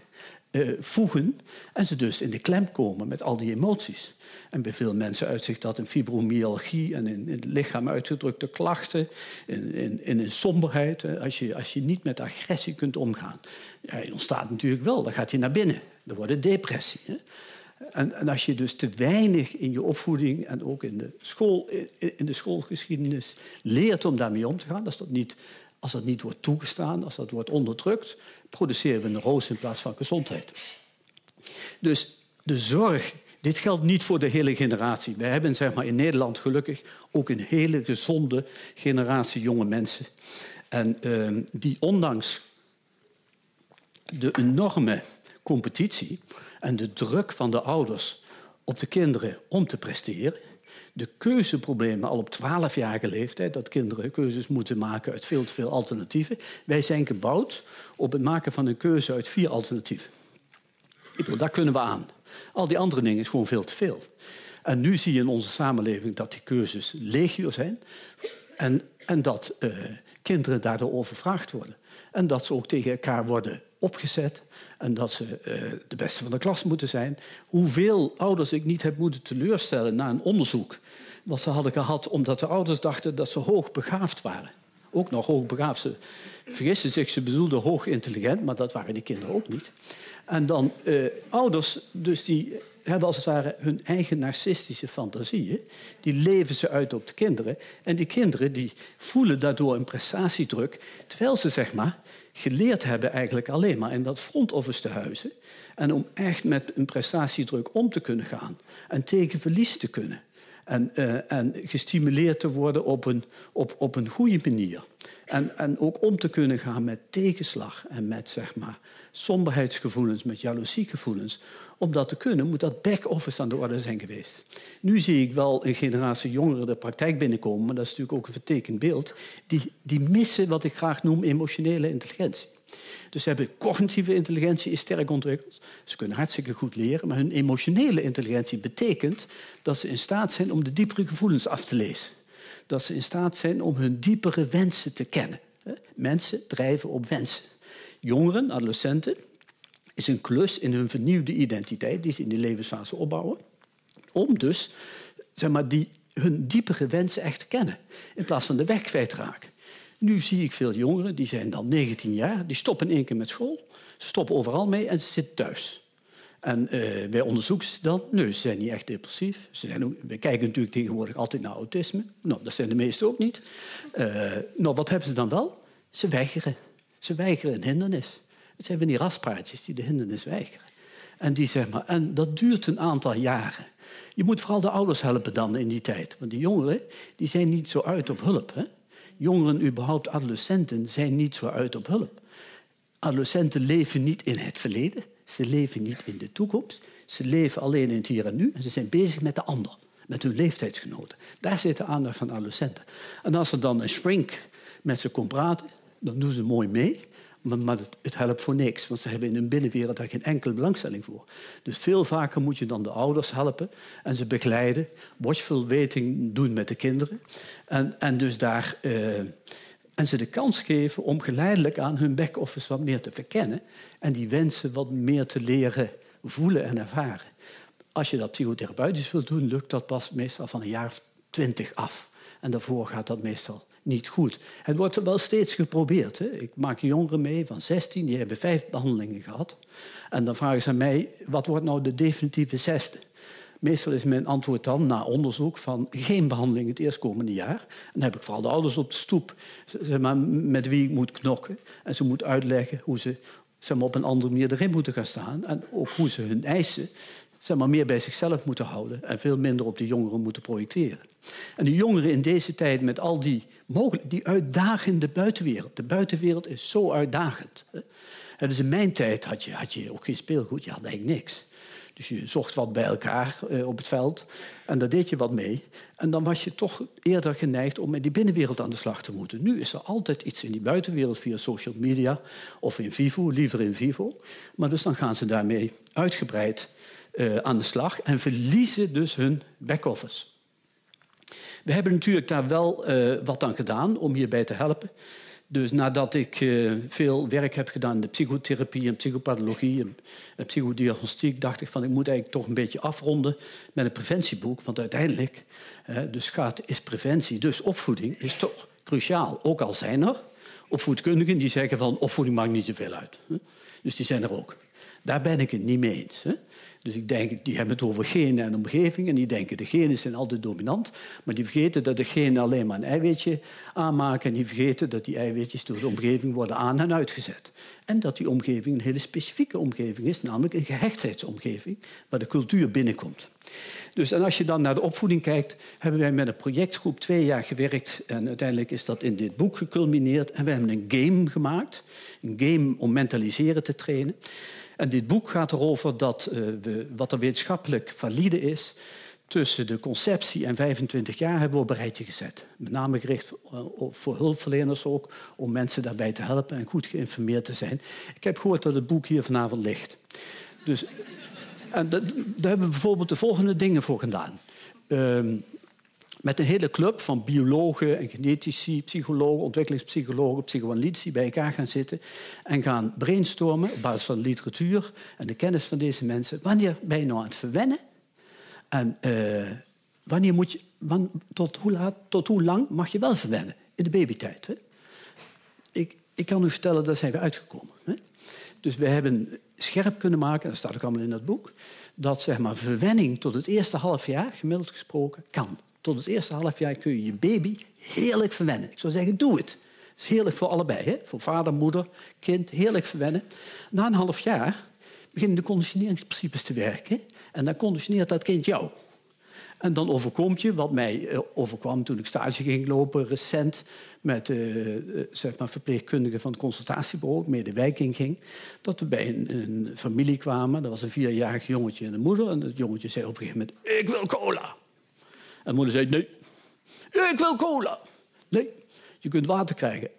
uh, voegen en ze dus in de klem komen met al die emoties. En bij veel mensen uitzicht dat in fibromyalgie en in, in het lichaam uitgedrukte klachten, in, in, in een somberheid, als je, als je niet met agressie kunt omgaan. Ja, ontstaat natuurlijk wel, dan gaat je naar binnen. Dan wordt het depressie. Hè? En, en, als je dus te weinig in je opvoeding en ook in de, school, in de schoolgeschiedenis leert om daarmee om te gaan, als dat niet als dat niet wordt toegestaan, als dat wordt onderdrukt, produceren we een roos in plaats van gezondheid. Dus de zorg, dit geldt niet voor de hele generatie. Wij hebben zeg maar, in Nederland gelukkig ook een hele gezonde generatie jonge mensen. En uh, die ondanks de enorme competitie en de druk van de ouders op de kinderen om te presteren, de keuzeproblemen al op 12-jarige leeftijd, dat kinderen keuzes moeten maken uit veel te veel alternatieven. Wij zijn gebouwd op het maken van een keuze uit vier alternatieven. Ik bedoel, daar kunnen we aan. Al die andere dingen is gewoon veel te veel. En nu zie je in onze samenleving dat die keuzes legio zijn en, en dat uh, kinderen daardoor overvraagd worden. En dat ze ook tegen elkaar worden opgezet en dat ze uh, de beste van de klas moeten zijn. Hoeveel ouders ik niet heb moeten teleurstellen na een onderzoek wat ze hadden gehad omdat de ouders dachten dat ze hoogbegaafd waren. Ook nog hoogbegaafd. Ze vergisten zich, ze bedoelden hoog intelligent, maar dat waren die kinderen ook niet. En dan uh, ouders, dus die hebben als het ware hun eigen narcistische fantasieën. Die leven ze uit op de kinderen. En die kinderen die voelen daardoor een prestatiedruk, terwijl ze zeg maar geleerd hebben eigenlijk alleen maar in dat front office te huizen. En om echt met een prestatiedruk om te kunnen gaan en tegen verlies te kunnen. En, uh, en gestimuleerd te worden op een, op, op een goede manier. En, en ook om te kunnen gaan met tegenslag en met zeg maar, somberheidsgevoelens, met jaloeziegevoelens. Om dat te kunnen, moet dat back-office aan de orde zijn geweest. Nu zie ik wel een generatie jongeren de praktijk binnenkomen, maar dat is natuurlijk ook een vertekend beeld. Die, die missen wat ik graag noem emotionele intelligentie. Dus ze hebben cognitieve intelligentie is sterk ontwikkeld. Ze kunnen hartstikke goed leren, maar hun emotionele intelligentie betekent dat ze in staat zijn om de diepere gevoelens af te lezen. Dat ze in staat zijn om hun diepere wensen te kennen. Mensen drijven op wensen. Jongeren, adolescenten, is een klus in hun vernieuwde identiteit die ze in die levensfase opbouwen. Om dus zeg maar, die, hun diepere wensen echt te kennen. In plaats van de weg kwijtraken. Nu zie ik veel jongeren, die zijn dan 19 jaar, die stoppen in één keer met school. Ze stoppen overal mee en ze zitten thuis. En uh, wij onderzoeken ze dan. Nee, ze zijn niet echt depressief. Ze zijn ook, we kijken natuurlijk tegenwoordig altijd naar autisme. Nou, dat zijn de meesten ook niet. Uh, nou, wat hebben ze dan wel? Ze weigeren. Ze weigeren een hindernis. Het zijn van die raspraatjes die de hindernis weigeren. En, die, zeg maar, en dat duurt een aantal jaren. Je moet vooral de ouders helpen dan in die tijd. Want die jongeren die zijn niet zo uit op hulp. Hè? Jongeren, überhaupt adolescenten, zijn niet zo uit op hulp. Adolescenten leven niet in het verleden. Ze leven niet in de toekomst. Ze leven alleen in het hier en nu. En ze zijn bezig met de ander, met hun leeftijdsgenoten. Daar zit de aandacht van adolescenten. En als er dan een shrink met ze komt praten, dan doen ze mooi mee. Maar, het, helpt voor niks, want ze hebben in hun binnenwereld daar geen enkele belangstelling voor. Dus veel vaker moet je dan de ouders helpen en ze begeleiden, watchful waiting doen met de kinderen. En, en dus daar. Uh, en ze de kans geven om geleidelijk aan hun back-office wat meer te verkennen en die wensen wat meer te leren voelen en ervaren. Als je dat psychotherapeutisch wilt doen, lukt dat pas meestal van een jaar of twintig af. En daarvoor gaat dat meestal niet goed. Het wordt wel steeds geprobeerd. Hè. Ik maak jongeren mee van 16, die hebben vijf behandelingen gehad. En dan vragen ze mij, wat wordt nou de definitieve zesde? Meestal is mijn antwoord dan, na onderzoek, van geen behandeling het eerstkomende jaar. Dan heb ik vooral de ouders op de stoep, zeg maar, met wie ik moet knokken. En ze moet uitleggen hoe ze zeg maar, op een andere manier erin moeten gaan staan. En ook hoe ze hun eisen zeg maar, meer bij zichzelf moeten houden en veel minder op de jongeren moeten projecteren. En de jongeren in deze tijd met al die, mogelijk, die uitdagende buitenwereld. De buitenwereld is zo uitdagend. Dus in mijn tijd had je, had je ook geen speelgoed, je had eigenlijk niks. Dus je zocht wat bij elkaar eh, op het veld en daar deed je wat mee. En dan was je toch eerder geneigd om met die binnenwereld aan de slag te moeten. Nu is er altijd iets in die buitenwereld via social media of in vivo, liever in vivo. Maar dus dan gaan ze daarmee uitgebreid uh, aan de slag en verliezen dus hun back-office. We hebben natuurlijk daar wel uh, wat aan gedaan om hierbij te helpen. Dus nadat ik uh, veel werk heb gedaan in de psychotherapie en psychopathologie en, en, psychodiagnostiek, dacht ik van ik moet eigenlijk toch een beetje afronden met een preventieboek. Want uiteindelijk dus gaat, is preventie, dus opvoeding, is toch cruciaal. Ook al zijn er opvoedkundigen die zeggen van opvoeding maakt niet zoveel uit. Dus die zijn er ook. Daar ben ik het niet mee eens. Hè? Dus ik denk, die hebben het over genen en omgeving. En die denken, de genen zijn altijd dominant. Maar die vergeten dat de genen alleen maar een eiwitje aanmaken. En die vergeten dat die eiwitjes door de omgeving worden aan- en uitgezet. En dat die omgeving een hele specifieke omgeving is. Namelijk een gehechtheidsomgeving. Waar de cultuur binnenkomt. Dus en als je dan naar de opvoeding kijkt, hebben wij met een projectgroep twee jaar gewerkt. En uiteindelijk is dat in dit boek geculmineerd. En we hebben een game gemaakt. Een game om mentaliseren te trainen. En dit boek gaat erover dat uh, we, wat er wetenschappelijk valide is, tussen de conceptie en 25 jaar hebben we op een rijtje gezet. Met name gericht voor hulpverleners ook, om mensen daarbij te helpen en goed geïnformeerd te zijn. Ik heb gehoord dat het boek hier vanavond ligt. Dus, en daar hebben we bijvoorbeeld de volgende dingen voor gedaan. Uh, met een hele club van biologen en genetici, psychologen, ontwikkelingspsychologen, psychoanalytici bij elkaar gaan zitten en gaan brainstormen op basis van de literatuur en de kennis van deze mensen. Wanneer ben je nou aan het verwennen? En uh, wanneer moet je, tot, hoe laat, tot hoe lang mag je wel verwennen? In de babytijd. Hè? Ik, ik kan u vertellen, daar zijn we uitgekomen. Hè? Dus we hebben scherp kunnen maken, dat staat ook allemaal in dat boek, dat zeg maar, verwenning tot het eerste half jaar, gemiddeld gesproken, kan tot het eerste half jaar kun je je baby heerlijk verwennen. Ik zou zeggen, doe het. Het is heerlijk voor allebei. Hè? Voor vader, moeder, kind, heerlijk verwennen. Na een half jaar beginnen de conditioneringsprincipes te werken. En dan conditioneert dat kind jou. En dan overkomt je, wat mij eh, overkwam toen ik stage ging lopen recent... met uh, zeg maar verpleegkundigen van het consultatiebureau, medewerking ging... dat we bij een, familie kwamen. Dat was een vierjarig jongetje en een moeder. En het jongetje zei op een gegeven moment, ik wil cola. En moeder zei, nee, ik wil cola. Nee, je kunt water krijgen.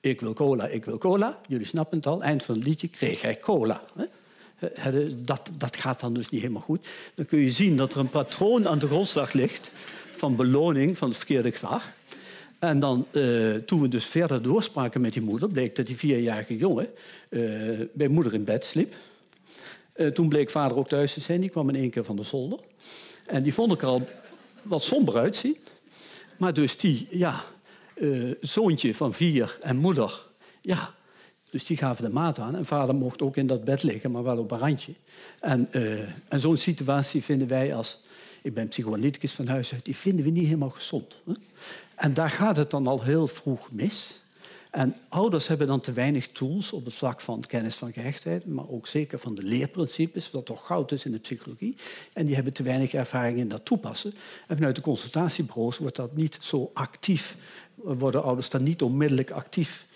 Ik wil cola, ik wil cola. Jullie snappen het al, eind van het liedje kreeg hij cola. Dat, dat gaat dan dus niet helemaal goed. Dan kun je zien dat er een patroon aan de grondslag ligt van beloning van het verkeerde gedrag. En dan, uh, toen we dus verder doorspraken met die moeder, bleek dat die vierjarige jongen uh, bij moeder in bed sliep. Eh, toen bleek vader ook thuis te zijn. Die kwam in één keer van de zolder. En die vond ik al wat somber uitzien. Maar dus die, ja, zoontje van vier en moeder, ja, dus die gaven de maat aan. En vader mocht ook in dat bed liggen, maar wel op een randje. En, uh, en zo'n situatie vinden wij als... Ik ben psychoanalyticus van huis uit. Die vinden we niet helemaal gezond. Hè? En daar gaat het dan al heel vroeg mis. En ouders hebben dan te weinig tools op het vlak van kennis van gehechtheid, maar ook zeker van de leerprincipes, wat toch goud is in de psychologie. En die hebben te weinig ervaring in dat toepassen. En vanuit de consultatiebureaus wordt dat niet zo actief, worden ouders daar niet onmiddellijk actief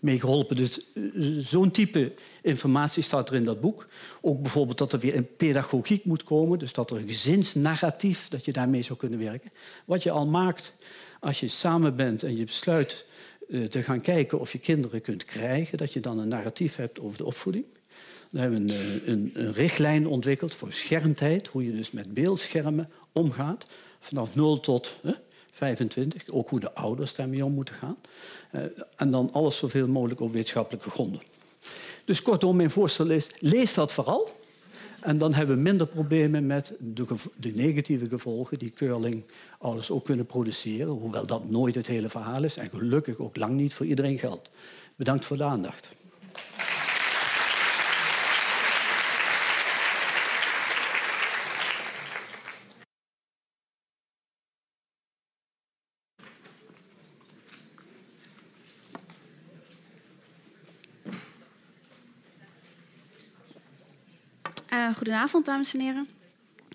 mee geholpen. Dus eh, zo'n type informatie staat er in dat boek. Ook bijvoorbeeld dat er weer een pedagogiek moet komen, dus dat er een gezinsnarratief, dat je daarmee zou kunnen werken. Wat je al maakt als je samen bent en je besluit uh, te gaan kijken of je kinderen kunt krijgen, dat je dan een narratief hebt over de opvoeding. We hebben een, eh, een, een, richtlijn ontwikkeld voor schermtijd, hoe je dus met beeldschermen omgaat, vanaf 0 tot 25, ook hoe de ouders daarmee om moeten gaan. Uh, en dan alles zoveel mogelijk op wetenschappelijke gronden. Dus kortom, mijn voorstel is, lees dat vooral. En dan hebben we minder problemen met de, de negatieve gevolgen die curling-ouders ook kunnen produceren. Hoewel dat nooit het hele verhaal is en gelukkig ook lang niet voor iedereen geldt. Bedankt voor de aandacht.
Goedenavond, dames en heren.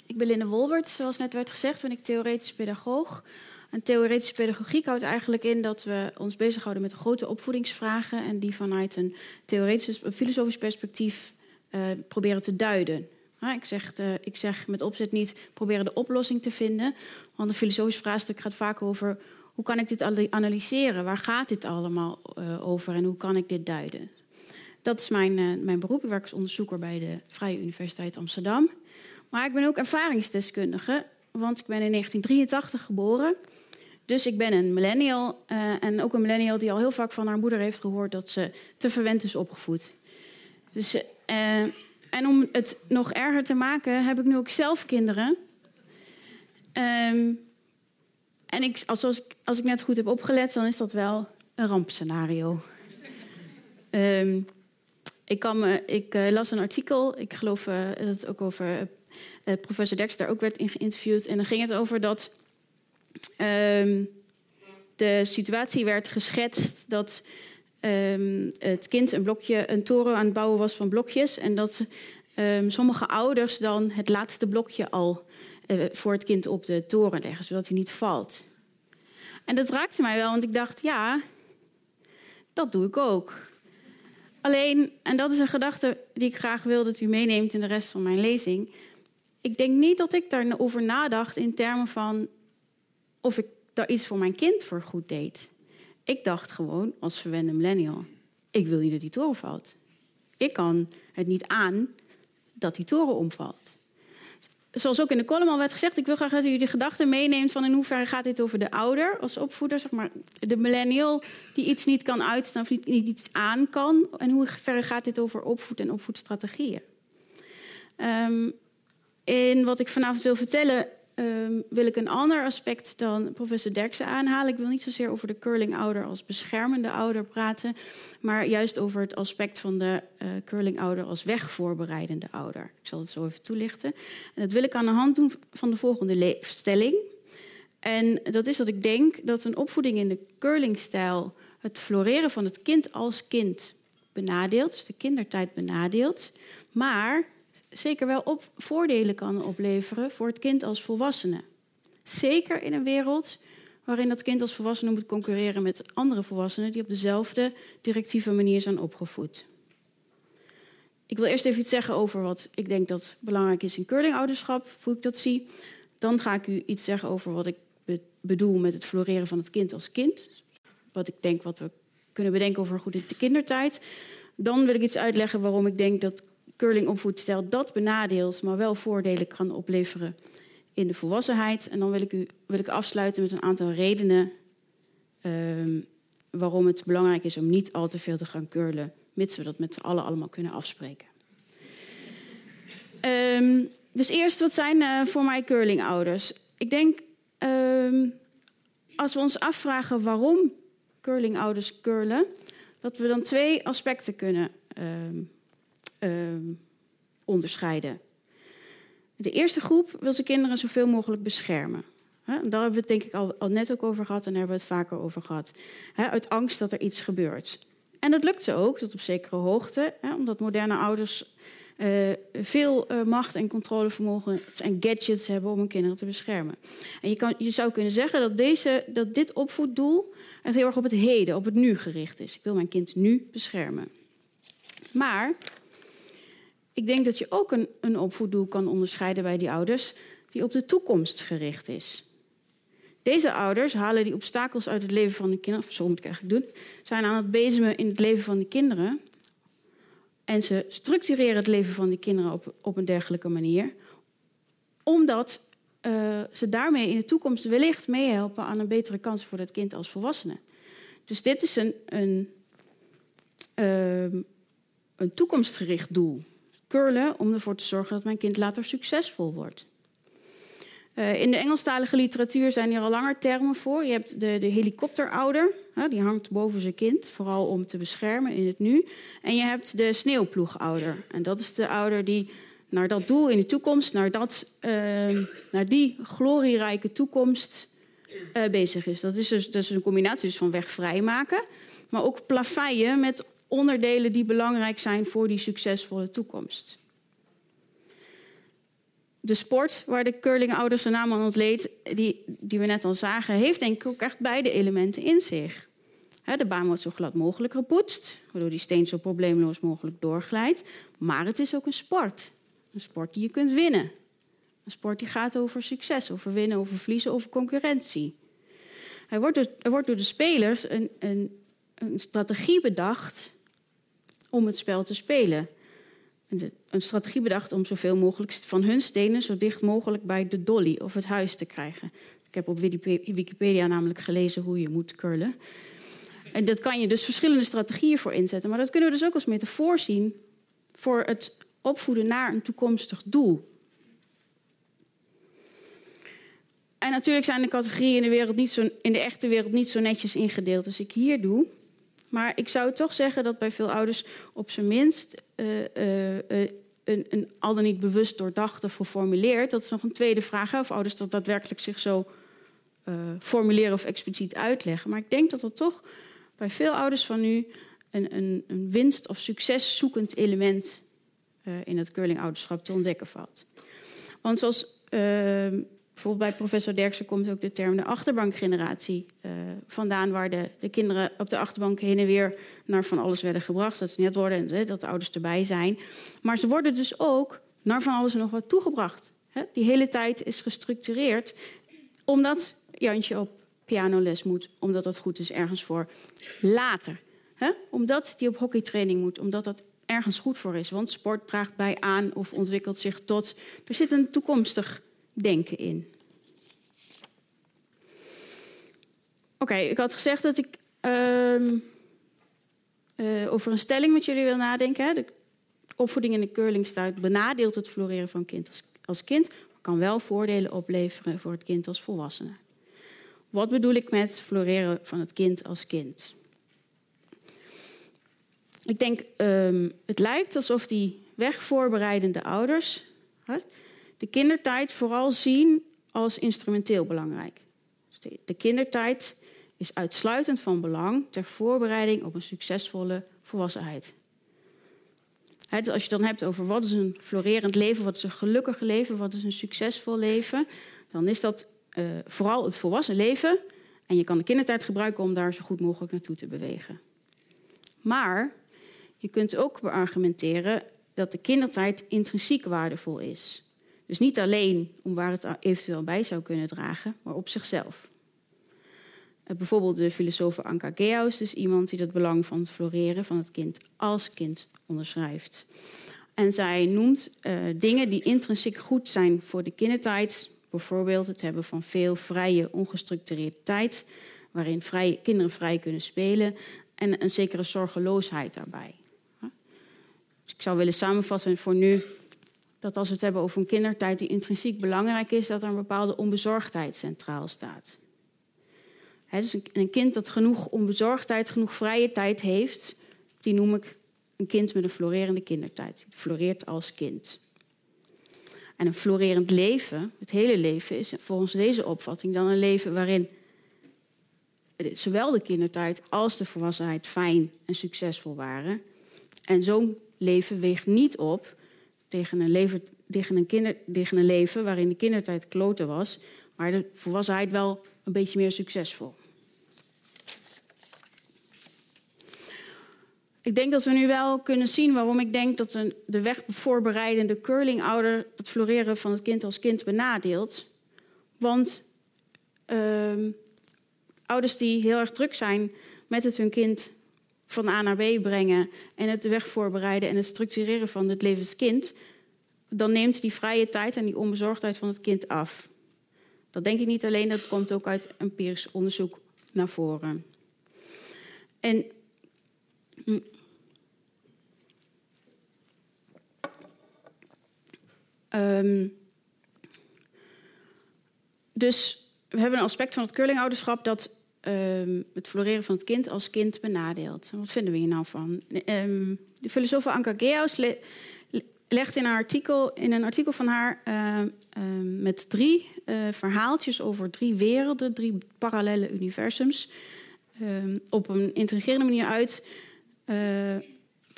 Ik ben Linde Wolbert, zoals net werd gezegd, ben ik theoretisch pedagoog. En theoretische pedagogiek houdt eigenlijk in dat we ons bezighouden met grote opvoedingsvragen en die vanuit een theoretisch, filosofisch perspectief uh, proberen te duiden. ik, zeg, uh, ik zeg met opzet niet proberen de oplossing te vinden, want een filosofisch vraagstuk gaat vaak over hoe kan ik dit analyseren, waar gaat dit allemaal uh, over en hoe kan ik dit duiden. Dat is mijn, uh, mijn beroep. Ik werk als onderzoeker bij de Vrije Universiteit Amsterdam. Maar ik ben ook ervaringsdeskundige, want ik ben in 1983 geboren. Dus ik ben een millennial uh, en ook een millennial die al heel vaak van haar moeder heeft gehoord dat ze te verwend is opgevoed. Dus, uh, en om het nog erger te maken, heb ik nu ook zelf kinderen. Um, en ik, als, als, ik, als ik net goed heb opgelet, dan is dat wel een rampscenario. Um, ik, kan me, ik uh, las een artikel, ik geloof uh, dat het ook over uh, professor Dex daar ook werd in geïnterviewd. En dan ging het over dat um, de situatie werd geschetst dat um, het kind een blokje, een toren aan het bouwen was van blokjes. En dat um, sommige ouders dan het laatste blokje al voor het kind op de toren leggen, zodat hij niet valt. En dat raakte mij wel, want ik dacht, ja, dat doe ik ook. Alleen, en dat is een gedachte die ik graag wil dat u meeneemt in de rest van mijn lezing. Ik denk niet dat ik daarover nadacht in termen van of ik daar iets voor mijn kind voor goed deed. Ik dacht gewoon als verwende millennial: ik wil niet dat die toren valt. Ik kan het niet aan dat die toren omvalt zoals ook in de column al werd gezegd, ik wil graag dat u de gedachte meeneemt van in hoeverre gaat dit over de ouder als opvoeder, zeg maar de millennial die iets niet kan uitstaan of niet, niet iets aan kan. En hoe ver gaat dit over opvoed en opvoedstrategieën? Um, in wat ik vanavond wil vertellen um, wil ik een ander aspect dan professor Derksen aanhalen. Ik wil niet zozeer over de curling-ouder als beschermende ouder praten, maar juist over het aspect van de uh, curling-ouder als wegvoorbereidende ouder. Ik zal het zo even toelichten. En dat wil ik aan de hand doen van de volgende stelling. En dat is dat ik denk dat een opvoeding in de curlingstijl het floreren van het kind als kind benadeelt, dus de kindertijd benadeelt, maar zeker wel op voordelen kan opleveren voor het kind als volwassene. Zeker in een wereld waarin dat kind als volwassene moet concurreren met andere volwassenen die op dezelfde directieve manier zijn opgevoed. Ik wil eerst even iets zeggen over wat ik denk dat belangrijk is in curlingouderschap, hoe ik dat zie. Dan ga ik u iets zeggen over wat ik bedoel met het floreren van het kind als kind. Wat ik denk wat we kunnen bedenken over goed in de kindertijd. Dan wil ik iets uitleggen waarom ik denk dat curling-opvoedstijl dat benadeelt, maar wel voordelen kan opleveren in de volwassenheid. En dan wil ik, u, wil ik afsluiten met een aantal redenen uh, waarom het belangrijk is om niet al te veel te gaan curlen, mits we dat met z'n allen allemaal kunnen afspreken. Ehm, dus eerst, wat zijn uh, voor mij curlingouders? Ik denk, um, als we ons afvragen waarom curlingouders curlen, dat we dan twee aspecten kunnen onderscheiden. De eerste groep wil zijn kinderen zoveel mogelijk beschermen. Daar hebben we het denk ik al, net ook over gehad en daar hebben we het vaker over gehad. Uit angst dat er iets gebeurt. En dat lukt ze ook, tot op zekere hoogte, omdat moderne ouders uh, veel uh, macht en controlevermogen en gadgets hebben om hun kinderen te beschermen. En je, kan, je zou kunnen zeggen dat, deze, dat dit opvoeddoel heel erg op het heden, op het nu gericht is. Ik wil mijn kind nu beschermen. Maar ik denk dat je ook een, een opvoeddoel kan onderscheiden bij die ouders die op de toekomst gericht is. Deze ouders halen die obstakels uit het leven van de kinderen, zo moet ik eigenlijk doen, zijn aan het bezemen in het leven van de kinderen. En ze structureren het leven van die kinderen op, op een dergelijke manier, omdat uh, ze daarmee in de toekomst wellicht meehelpen aan een betere kans voor dat kind als volwassene. Dus dit is een, een, uh, een toekomstgericht doel. Om ervoor te zorgen dat mijn kind later succesvol wordt. Uh, in de Engelstalige literatuur zijn hier al langer termen voor. Je hebt de, de helikopterouder, die hangt boven zijn kind, vooral om te beschermen in het nu. En je hebt de sneeuwploegouder. En dat is de ouder die naar dat doel in de toekomst, naar, dat, uh, naar die glorierijke toekomst uh, bezig is. Dat is dus, dus een combinatie dus van weg vrijmaken, maar ook plaveien met onderdelen die belangrijk zijn voor die succesvolle toekomst de sport waar de curlingouders de naam aan ontleed, die, die we net al zagen, heeft denk ik ook echt beide elementen in zich. de baan wordt zo glad mogelijk gepoetst, waardoor die steen zo probleemloos mogelijk doorglijdt. Maar het is ook een sport. Een sport die je kunt winnen. Een sport die gaat over succes, over winnen, over verliezen, over concurrentie. Er wordt er wordt door de spelers een, een, een strategie bedacht om het spel te spelen een strategie bedacht om zoveel mogelijk van hun stenen zo dicht mogelijk bij de dolly of het huis te krijgen. Ik heb op Wikipedia namelijk gelezen hoe je moet curlen. En dat kan je dus verschillende strategieën voor inzetten. Maar dat kunnen we dus ook als metafoor zien voor het opvoeden naar een toekomstig doel. En natuurlijk zijn de categorieën in de, wereld niet zo, in de echte wereld niet zo netjes ingedeeld als ik hier doe. Maar ik zou toch zeggen dat bij veel ouders op zijn minst uh, uh, een, een al dan niet bewust doordacht of geformuleerd. Dat is nog een tweede vraag, of ouders dat daadwerkelijk zich zo formuleren of expliciet uitleggen. Maar ik denk dat er toch bij veel ouders van nu een, een, een winst- of succeszoekend element in het curling-ouderschap te ontdekken valt. Want zoals ehm, Bijvoorbeeld bij professor Derksen komt ook de term de achterbankgeneratie uh, vandaan, waar de, de, kinderen op de achterbank heen en weer naar van alles werden gebracht. Dat ze net worden dat de ouders erbij zijn. Maar ze worden dus ook naar van alles en nog wat toegebracht. Hè? Die hele tijd is gestructureerd omdat Jantje op pianoles moet, omdat dat goed is ergens voor later. Hè? Omdat die op hockeytraining moet, omdat dat ergens goed voor is. Want sport draagt bij aan of ontwikkelt zich tot. Er zit een toekomstig denken in. Oké, ik had gezegd dat ik uh, uh, over een stelling met jullie wil nadenken. De opvoeding in de curlingstuit benadeelt het floreren van kind als, als kind, maar kan wel voordelen opleveren voor het kind als volwassene. Wat bedoel ik met floreren van het kind als kind? Ik denk, um, het lijkt alsof die wegvoorbereidende ouders de kindertijd vooral zien als instrumenteel belangrijk. Dus de kindertijd is uitsluitend van belang ter voorbereiding op een succesvolle volwassenheid. als je dan hebt over wat is een florerend leven, wat is een gelukkig leven, wat is een succesvol leven, dan is dat uh, vooral het volwassen leven. En je kan de kindertijd gebruiken om daar zo goed mogelijk naartoe te bewegen. Maar je kunt ook beargumenteren dat de kindertijd intrinsiek waardevol is. Dus niet alleen om waar het eventueel bij zou kunnen dragen, maar op zichzelf. Eh, bijvoorbeeld de filosoof Anka Geaus, dus iemand die het belang van het floreren van het kind als kind onderschrijft. En zij noemt uh, dingen die intrinsiek goed zijn voor de kindertijd. Bijvoorbeeld het hebben van veel vrije, ongestructureerde tijd, waarin kinderen vrij kunnen spelen en een zekere zorgeloosheid daarbij. Dus ik zou willen samenvatten voor nu dat als we het hebben over een kindertijd die intrinsiek belangrijk is, dat er een bepaalde onbezorgdheid centraal staat. Hè, dus een, een kind dat genoeg onbezorgdheid, genoeg vrije tijd heeft, die noem ik een kind met een florerende kindertijd. Die floreert als kind. En een florerend leven, het hele leven, is volgens deze opvatting dan een leven waarin zowel de kindertijd als de volwassenheid fijn en succesvol waren. En zo'n leven weegt niet op tegen een, leven, tegen, een leven waarin de kindertijd kloten was, maar de volwassenheid wel een beetje meer succesvol. Ik denk dat we nu wel kunnen zien waarom ik denk dat een, de weg voorbereidende curlingouder het floreren van het kind als kind benadeelt. Want uh, ouders die heel erg druk zijn met het hun kind van A naar B brengen en het weg voorbereiden en het structureren van het levenskind, dan neemt die vrije tijd en die onbezorgdheid van het kind af. Dat denk ik niet alleen, dat komt ook uit empirisch onderzoek naar voren. En um, dus we hebben een aspect van het curlingouderschap dat um, het floreren van het kind als kind benadeelt. Wat vinden we hier nou van? Um, de filosoof Anka Geaus le legt in, een artikel, in een artikel van haar uh, met drie uh, verhaaltjes over drie werelden, drie parallele universums, op een intrigerende manier uit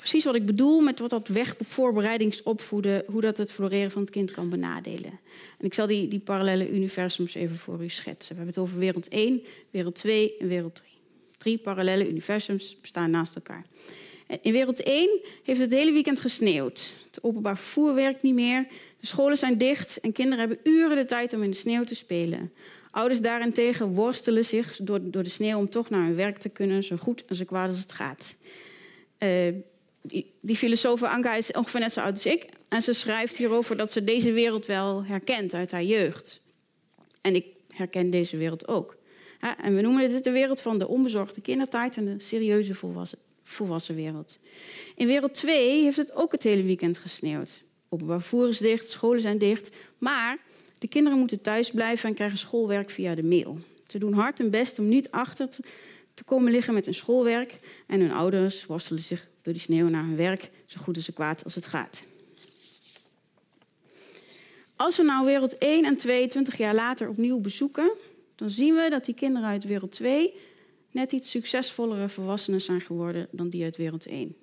precies wat ik bedoel met wat dat wegvoorbereidingsopvoeden, hoe dat het floreren van het kind kan benadelen. En ik zal die, die parallele universums even voor u schetsen. We hebben het over wereld 1, wereld 2 en wereld 3. Drie parallele universums bestaan naast elkaar. In wereld 1 heeft het hele weekend gesneeuwd. Het openbaar vervoer werkt niet meer. De scholen zijn dicht en kinderen hebben uren de tijd om in de sneeuw te spelen. Ouders daarentegen worstelen zich door, door de sneeuw om toch naar hun werk te kunnen, zo goed en zo kwaad als het gaat. Uh, die, die filosoof Anka is ongeveer net zo oud als ik. En ze schrijft hierover dat ze deze wereld wel herkent uit haar jeugd. En ik herken deze wereld ook. En we noemen dit de wereld van de onbezorgde kindertijd en de serieuze volwassen, volwassen wereld. In wereld 2 heeft het ook het hele weekend gesneeuwd. Openbaar vervoer is dicht, scholen zijn dicht. Maar de kinderen moeten thuis blijven en krijgen schoolwerk via de mail. Ze doen hard hun best om niet achter te komen liggen met hun schoolwerk. En hun ouders worstelen zich door die sneeuw naar hun werk, zo goed en zo kwaad als het gaat. Als we nou wereld 1 en 2 20 jaar later opnieuw bezoeken, dan zien we dat die kinderen uit wereld 2 net iets succesvollere volwassenen zijn geworden dan die uit wereld 1.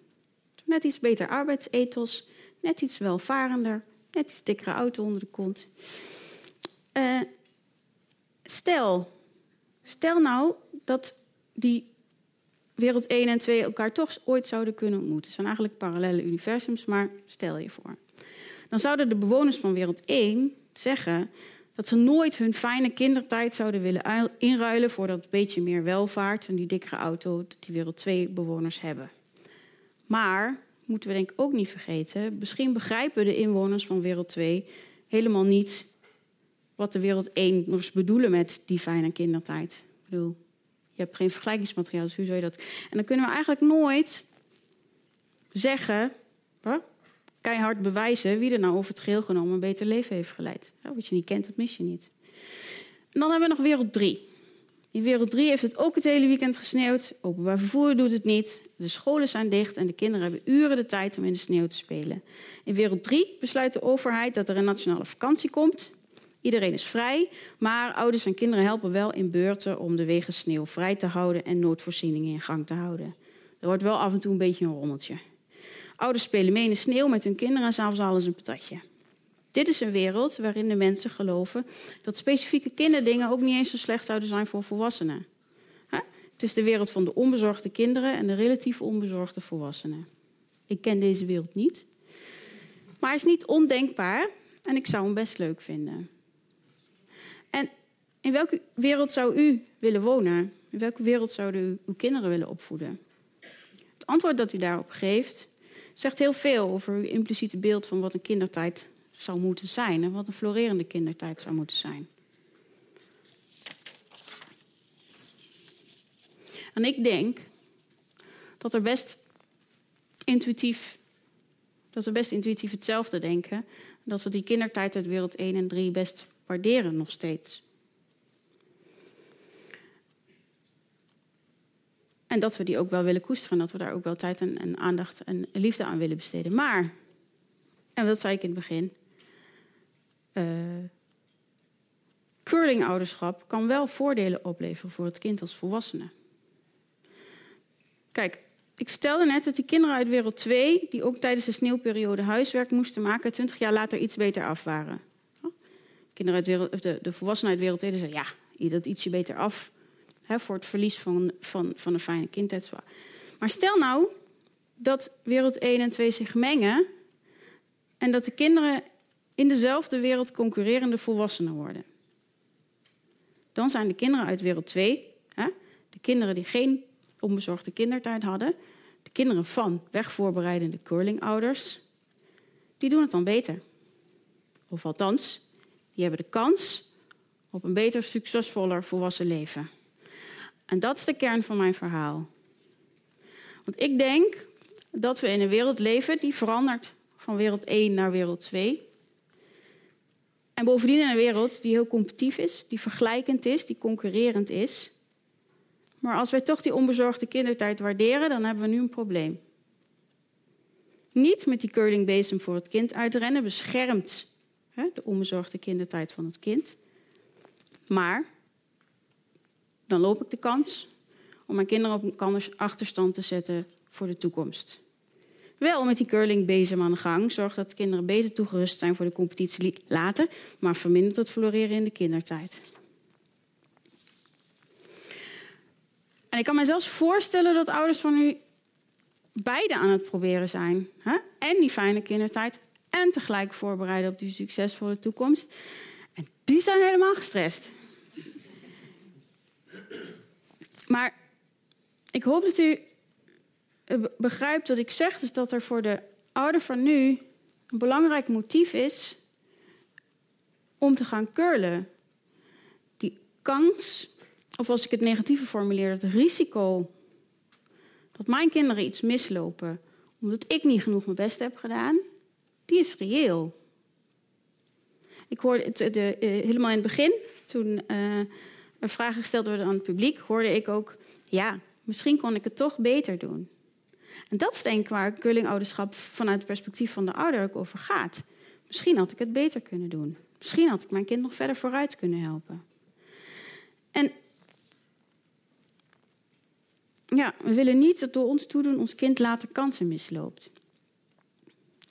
Net iets beter arbeidsethos, net iets welvarender, net iets dikkere auto onder de kont. Uh, stel, stel nou dat die wereld 1 en 2 elkaar toch ooit zouden kunnen ontmoeten. Het zijn eigenlijk parallele universums, maar stel je voor. Dan zouden de bewoners van wereld 1 zeggen dat ze nooit hun fijne kindertijd zouden willen inruilen voor dat beetje meer welvaart en die dikkere auto dat die wereld 2 bewoners hebben. Maar, moeten we denk ik ook niet vergeten, misschien begrijpen de inwoners van wereld 2 helemaal niet wat de wereld 1 nog eens bedoelen met die fijne kindertijd. Ik bedoel, je hebt geen vergelijkingsmateriaal, dus hoe zou je dat... En dan kunnen we eigenlijk nooit zeggen, huh, keihard bewijzen... wie er nou over het geheel genomen een beter leven heeft geleid. wat je niet kent, dat mis je niet. Dan hebben we nog wereld 3. In wereld 3 heeft het ook het hele weekend gesneeuwd. Openbaar vervoer doet het niet. De scholen zijn dicht en de kinderen hebben uren de tijd om in de sneeuw te spelen. In wereld 3 besluit de overheid dat er een nationale vakantie komt. Iedereen is vrij, maar ouders en kinderen helpen wel in beurten om de wegen sneeuw vrij te houden en noodvoorzieningen in gang te houden. Er wordt wel af en toe een beetje een rommeltje. Ouders spelen mee in de sneeuw met hun kinderen en s'avonds ze een patatje. Dit is een wereld waarin de mensen geloven dat specifieke kinderdingen ook niet eens zo slecht zouden zijn voor volwassenen. Het is de wereld van de onbezorgde kinderen en de relatief onbezorgde volwassenen. Ik ken deze wereld niet, maar hij is niet ondenkbaar en ik zou hem best leuk vinden. En in welke wereld zou u willen wonen? In welke wereld zouden u uw kinderen willen opvoeden? Het antwoord dat u daarop geeft zegt heel veel over uw impliciete beeld van wat een kindertijd zou moeten zijn en wat een florerende kindertijd zou moeten zijn. En ik denk dat er best intuïtief, dat we best intuïtief hetzelfde denken. Dat we die kindertijd uit wereld 1 en 3 best waarderen nog steeds. En dat we die ook wel willen koesteren. Dat we daar ook wel tijd en, aandacht en liefde aan willen besteden. Maar, en dat zei ik in het begin. Uh, curlingouderschap kan wel voordelen opleveren voor het kind als volwassene. Kijk, ik vertelde net dat die kinderen uit wereld 2, die ook tijdens de sneeuwperiode huiswerk moesten maken, 20 jaar later iets beter af waren. Kinderen uit wereld, de, de volwassenen uit wereld 2 zeiden, ja, dat ietsje beter af hè, voor het verlies van, van, van een fijne kindheid. Maar stel nou dat wereld 1 en 2 zich mengen en dat de kinderen in dezelfde wereld concurrerende volwassenen worden. Dan zijn de kinderen uit wereld 2, hè, de kinderen die geen onbezorgde kindertijd hadden, de kinderen van wegvoorbereidende curlingouders, die doen het dan beter. Of althans, die hebben de kans op een beter, succesvoller volwassen leven. En dat is de kern van mijn verhaal. Want ik denk dat we in een wereld leven die verandert van wereld 1 naar wereld 2. En bovendien in een wereld die heel competitief is, die vergelijkend is, die concurrerend is. Maar als wij toch die onbezorgde kindertijd waarderen, dan hebben we nu een probleem. Niet met die curlingbezem voor het kind uitrennen, beschermt de onbezorgde kindertijd van het kind. Maar dan loop ik de kans om mijn kinderen op een achterstand te zetten voor de toekomst. Wel met die curlingbezem aan de gang. Zorg dat de kinderen beter toegerust zijn voor de competitie later, maar vermindert het floreren in de kindertijd. En ik kan me zelfs voorstellen dat ouders van nu beide aan het proberen zijn. Hè? En die fijne kindertijd en tegelijk voorbereiden op die succesvolle toekomst. En die zijn helemaal gestrest. Maar ik hoop dat u begrijpt dat ik zeg, dus dat er voor de ouder van nu een belangrijk motief is om te gaan curlen. Die kans, of als ik het negatieve formuleer, het risico dat mijn kinderen iets mislopen omdat ik niet genoeg mijn best heb gedaan, die is reëel. Ik hoorde het de, eh, helemaal in het begin, toen uh, er vragen gesteld werden aan het publiek, hoorde ik ook, ja, misschien kon ik het toch beter doen. En dat is denk ik waar vanuit het perspectief van de ouder ook over gaat. Misschien had ik het beter kunnen doen. Misschien had ik mijn kind nog verder vooruit kunnen helpen. En ja, we willen niet dat door ons toedoen ons kind later kansen misloopt.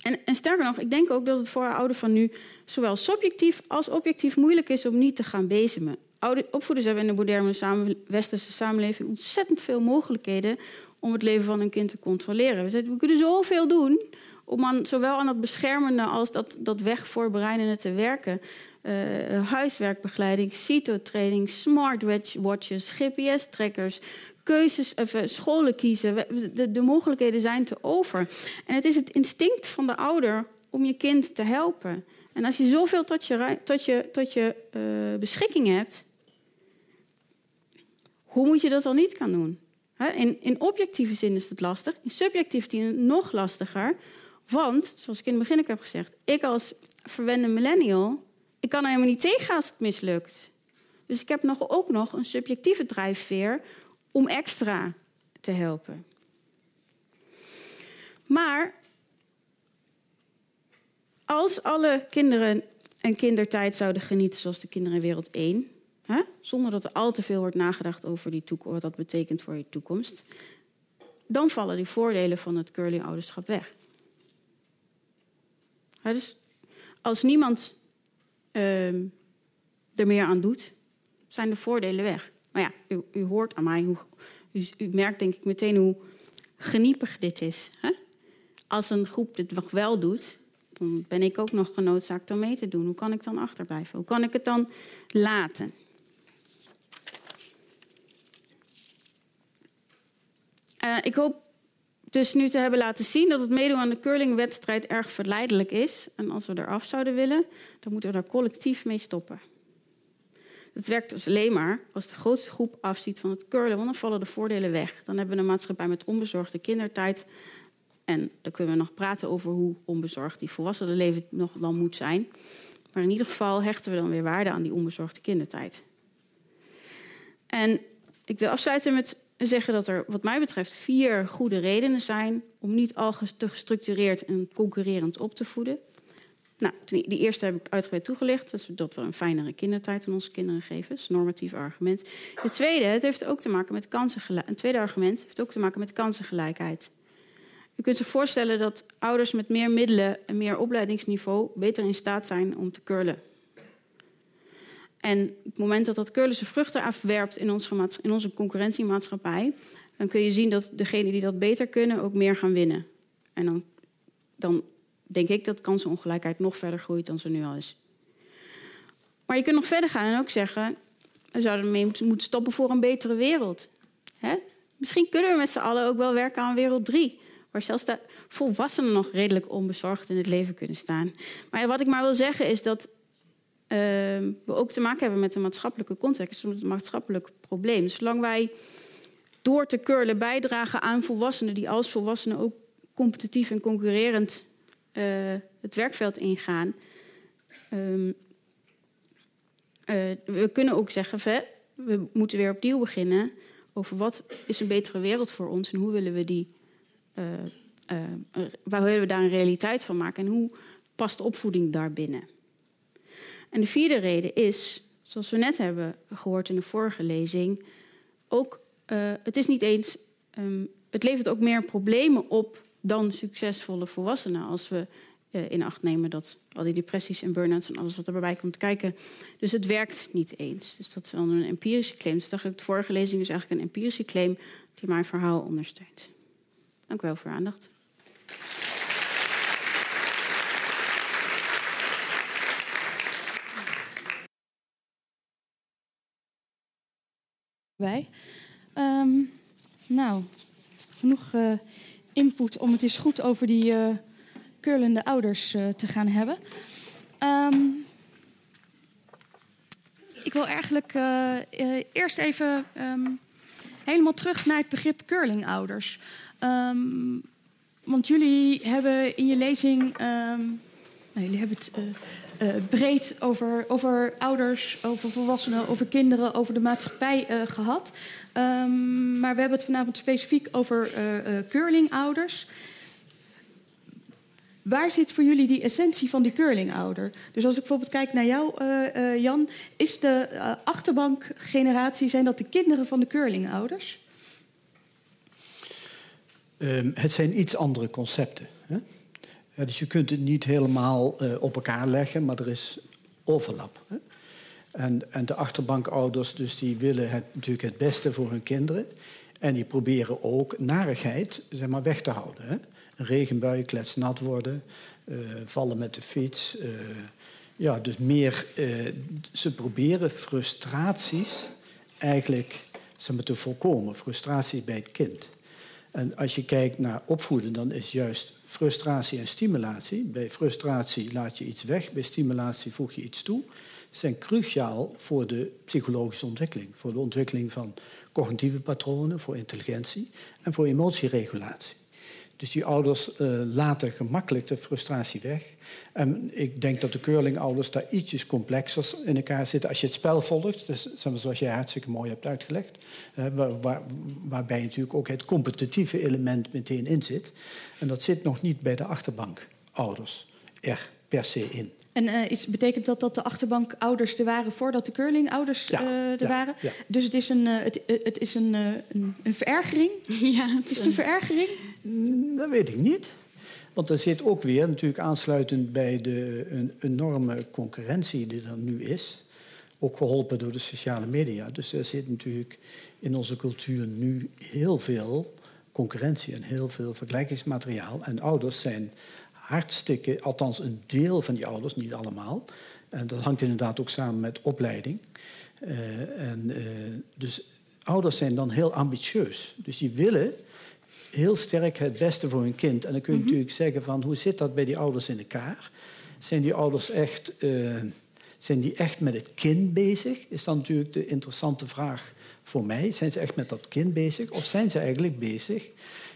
En, en, sterker nog, ik denk ook dat het voor ouderen van nu zowel subjectief als objectief moeilijk is om niet te gaan bezemen. Oude, opvoeders hebben in de moderne westerse samenleving ontzettend veel mogelijkheden om het leven van een kind te controleren. We, we kunnen zoveel doen om aan, zowel aan dat beschermende als dat, dat wegvoorbereidende te werken. Uh, huiswerkbegeleiding, CITO-training, smartwatches, GPS-trackers, keuzes, of, scholen kiezen. De, de, mogelijkheden zijn te over. En het is het instinct van de ouder om je kind te helpen. En als je zoveel tot je, tot je, tot je uh, beschikking hebt, hoe moet je dat dan niet gaan doen? In, in objectieve zin is het lastig, in subjectieve zin nog lastiger. Want, zoals ik in het begin ook heb gezegd, ik als verwende millennial, ik kan er helemaal niet tegen als het mislukt. Dus ik heb nog, ook nog een subjectieve drijfveer om extra te helpen. Maar als alle kinderen een kindertijd zouden genieten zoals de kinderen in wereld 1, hè, zonder dat er al te veel wordt nagedacht over die wat dat betekent voor je toekomst, dan vallen die voordelen van het curling-ouderschap weg. dus als niemand uh, er meer aan doet, zijn de voordelen weg. Maar ja, u, u hoort aan mij, hoe, u, u, merkt denk ik meteen hoe geniepig dit is. Hè? Als een groep dit nog wel doet, dan ben ik ook nog genoodzaakt om mee te doen. Hoe kan ik dan achterblijven? Hoe kan ik het dan laten? Uh, ik hoop dus nu te hebben laten zien dat het meedoen aan de curlingwedstrijd erg verleidelijk is. En als we eraf zouden willen, dan moeten we daar collectief mee stoppen. Het werkt dus alleen maar als de grootste groep afziet van het curlen, want dan vallen de voordelen weg. Dan hebben we een maatschappij met onbezorgde kindertijd En dan kunnen we nog praten over hoe onbezorgd die volwassenenleven nog dan moet zijn. Maar in ieder geval hechten we dan weer waarde aan die onbezorgde kindertijd. En ik wil afsluiten met zeggen dat er, wat mij betreft, vier goede redenen zijn om niet al te gestructureerd en concurrerend op te voeden. Nou, die eerste heb ik uitgebreid toegelicht. Dat, dat we een fijnere kindertijd aan onze kinderen geven. Dat is een normatief argument. Het tweede, het heeft ook te maken met kansengelijkheid. Een tweede argument heeft ook te maken met kansengelijkheid. U kunt zich voorstellen dat ouders met meer middelen en meer opleidingsniveau beter in staat zijn om te curlen. En op het moment dat dat curlen zijn vruchten afwerpt in onze, in onze concurrentiemaatschappij, dan kun je zien dat degenen die dat beter kunnen ook meer gaan winnen. En dan, dan denk ik dat kansenongelijkheid nog verder groeit dan ze nu al is. Maar je kunt nog verder gaan en ook zeggen: we zouden mee moeten stoppen voor een betere wereld. Hè? Misschien kunnen we met z'n allen ook wel werken aan wereld 3. Waar zelfs de volwassenen nog redelijk onbezorgd in het leven kunnen staan. Maar wat ik maar wil zeggen is dat uh, we ook te maken hebben met een maatschappelijke context, met een maatschappelijk probleem. Zolang wij door te curlen bijdragen aan volwassenen die als volwassenen ook competitief en concurrerend uh, het werkveld ingaan. Um, uh, we kunnen ook zeggen, we, moeten weer opnieuw beginnen over wat is een betere wereld voor ons en hoe willen we die, uh, waar willen we daar een realiteit van maken en hoe past opvoeding daarbinnen. En de vierde reden is, zoals we net hebben gehoord in de vorige lezing, ook het is niet eens, um, het levert ook meer problemen op dan succesvolle volwassenen. Als we uh, in acht nemen dat al die depressies en burn-outs en alles wat erbij komt kijken. Dus het werkt niet eens. Dus dat is dan een empirische claim. Dus dacht ik, de vorige lezing is eigenlijk een empirische claim die mijn verhaal ondersteunt. Dank u wel voor uw aandacht.
Wij. Um, nou, genoeg uh, input om het eens goed over die uh, curlende ouders uh, te gaan hebben. Um, ik wil eigenlijk uh, eerst even um, helemaal terug naar het begrip curlingouders. Um, want jullie hebben in je lezing, nou, jullie hebben het breed over, over ouders, over volwassenen, over kinderen, over de maatschappij gehad. Um, maar we hebben het vanavond specifiek over uh, curlingouders. Waar zit voor jullie die essentie van die curlingouder? Dus als ik bijvoorbeeld kijk naar jou, Jan, is de achterbankgeneratie, zijn dat de kinderen van de curlingouders?
Um, het zijn iets andere concepten. Hè? Dus je kunt het niet helemaal op elkaar leggen, maar er is overlap. Hè? En, en de achterbанkouders dus die willen het, natuurlijk het beste voor hun kinderen. En die proberen ook narigheid zeg maar, weg te houden. Hè? Een regenbui, kletsnat worden, uh, vallen met de fiets. Uh, ja, dus meer, ze proberen frustraties eigenlijk zeg maar, te voorkomen. Frustraties bij het kind. En als je kijkt naar opvoeden, dan is juist frustratie en stimulatie. Bij frustratie laat je iets weg, bij stimulatie voeg je iets toe zijn cruciaal voor de psychologische ontwikkeling. Voor de ontwikkeling van cognitieve patronen, voor intelligentie en voor emotieregulatie. Dus die ouders eh, laten gemakkelijk de frustratie weg. En ik denk dat de keurlingouders daar ietsjes complexer in elkaar zitten. Als je het spel volgt, dus, zoals jij hartstikke mooi hebt uitgelegd, waarbij natuurlijk ook het competitieve element meteen in zit. En dat zit nog niet bij de achterbankouders er per se in.
En eh, is, betekent dat dat de achterbankouders er waren voordat de curlingouders eh, er waren? Dus het is een, het, het, is een, een, een verergering?
Ja,
het is een verergering?
Dat weet ik niet. Want er zit ook weer, natuurlijk aansluitend bij de een enorme concurrentie die er nu is, ook geholpen door de sociale media. Dus er zit natuurlijk in onze cultuur nu heel veel concurrentie en heel veel vergelijkingsmateriaal. En ouders zijn hartstikke, althans een deel van die ouders, niet allemaal. En dat hangt inderdaad ook samen met opleiding. Uh, en, uh, dus ouders zijn dan heel ambitieus. Dus die willen heel sterk het beste voor hun kind. En dan kun je mm -hmm. natuurlijk zeggen van hoe zit dat bij die ouders in elkaar? Zijn die ouders echt, uh, zijn die echt met het kind bezig? Is dan natuurlijk de interessante vraag voor mij. Zijn ze echt met dat kind bezig? Of zijn ze eigenlijk bezig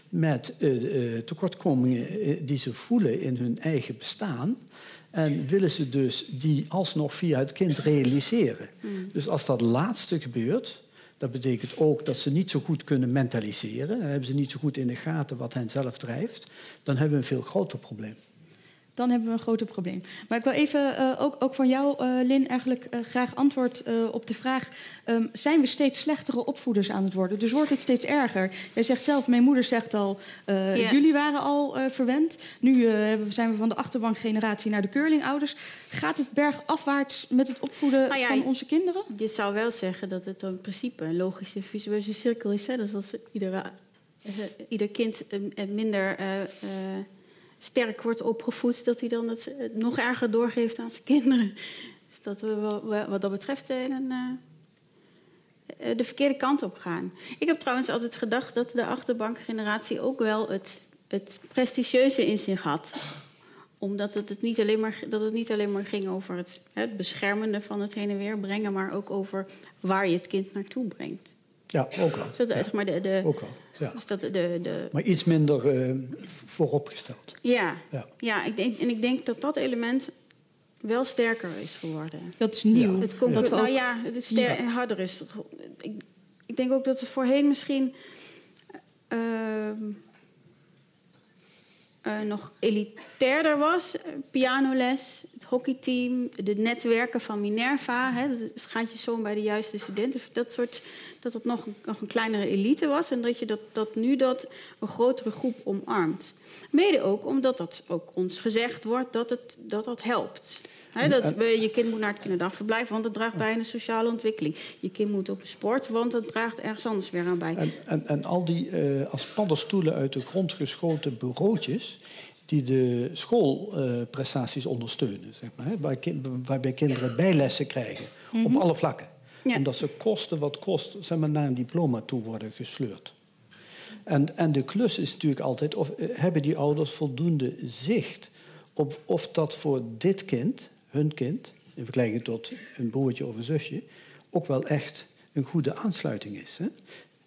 met uh, tekortkomingen die ze voelen in hun eigen bestaan. En willen ze dus die alsnog via het kind realiseren. Mm. Dus als dat laatste gebeurt, dat betekent ook dat ze niet zo goed kunnen mentaliseren. Dan hebben ze niet zo goed in de gaten wat hen zelf drijft. Dan hebben we een veel groter probleem
dan hebben we een groter probleem. Maar ik wil even uh, ook, ook, van jou, uh, Lin, eigenlijk uh, graag antwoord op de vraag: um, zijn we steeds slechtere opvoeders aan het worden? Dus wordt het steeds erger? Jij zegt zelf, mijn moeder zegt al, yeah. jullie waren al verwend. Nu zijn we van de achterbankgeneratie naar de curlingouders. Gaat het bergafwaarts met het opvoeden nou ja, van onze kinderen?
Je zou wel zeggen dat het in principe een logische visueuze cirkel is. Hè? Dus als iedere, ieder kind minder sterk wordt opgevoed, dat hij dan het nog erger doorgeeft aan zijn kinderen. Dus dat we wat dat betreft in een, uh, de verkeerde kant op gaan. Ik heb trouwens altijd gedacht dat de achterbankgeneratie ook wel het, het prestigieuze in zich had omdat het, het, niet alleen maar, dat het niet alleen maar ging over het, het beschermende van het heen en weer brengen, maar ook over waar je het kind naartoe brengt.
Ja, ook wel.
Dat, ja. maar, de, de,
ook wel. Ja.
Dus dat de, de...
maar iets minder uh, vooropgesteld.
Ja, ja. ja ik denk, en ik denk dat dat element wel sterker is geworden.
Dat is nieuw.
Het komt dat, nou ja, het is ster- ja. harder is. Ik, ik denk ook dat het voorheen misschien. Uh, uh, nog elitairder was. Pianoles, het hockeyteam, de netwerken van Minerva. Hè, gaat je zo bij de juiste studenten. Dat soort, dat het nog, nog een kleinere elite was. En dat je dat, dat nu dat een grotere groep omarmt. Mede ook omdat dat ook ons gezegd wordt dat het, dat, dat helpt. He, dat je kind moet naar het kinderdagverblijf, want dat draagt bij aan de sociale ontwikkeling. Je kind moet op sport, want dat draagt ergens anders weer aan bij.
En, en, en al die uh, als paddenstoelen uit de grond geschoten bureautjes die de schoolprestaties uh, ondersteunen, zeg maar, waar kind, waarbij kinderen bijlessen krijgen mm -hmm. op alle vlakken. Ja. Omdat ze kosten wat kost, zeg maar, naar een diploma toe worden gesleurd. En, en de klus is natuurlijk altijd, of uh, hebben die ouders voldoende zicht op of dat voor dit kind hun kind, in vergelijking tot een broertje of een zusje, ook wel echt een goede aansluiting is. Hè?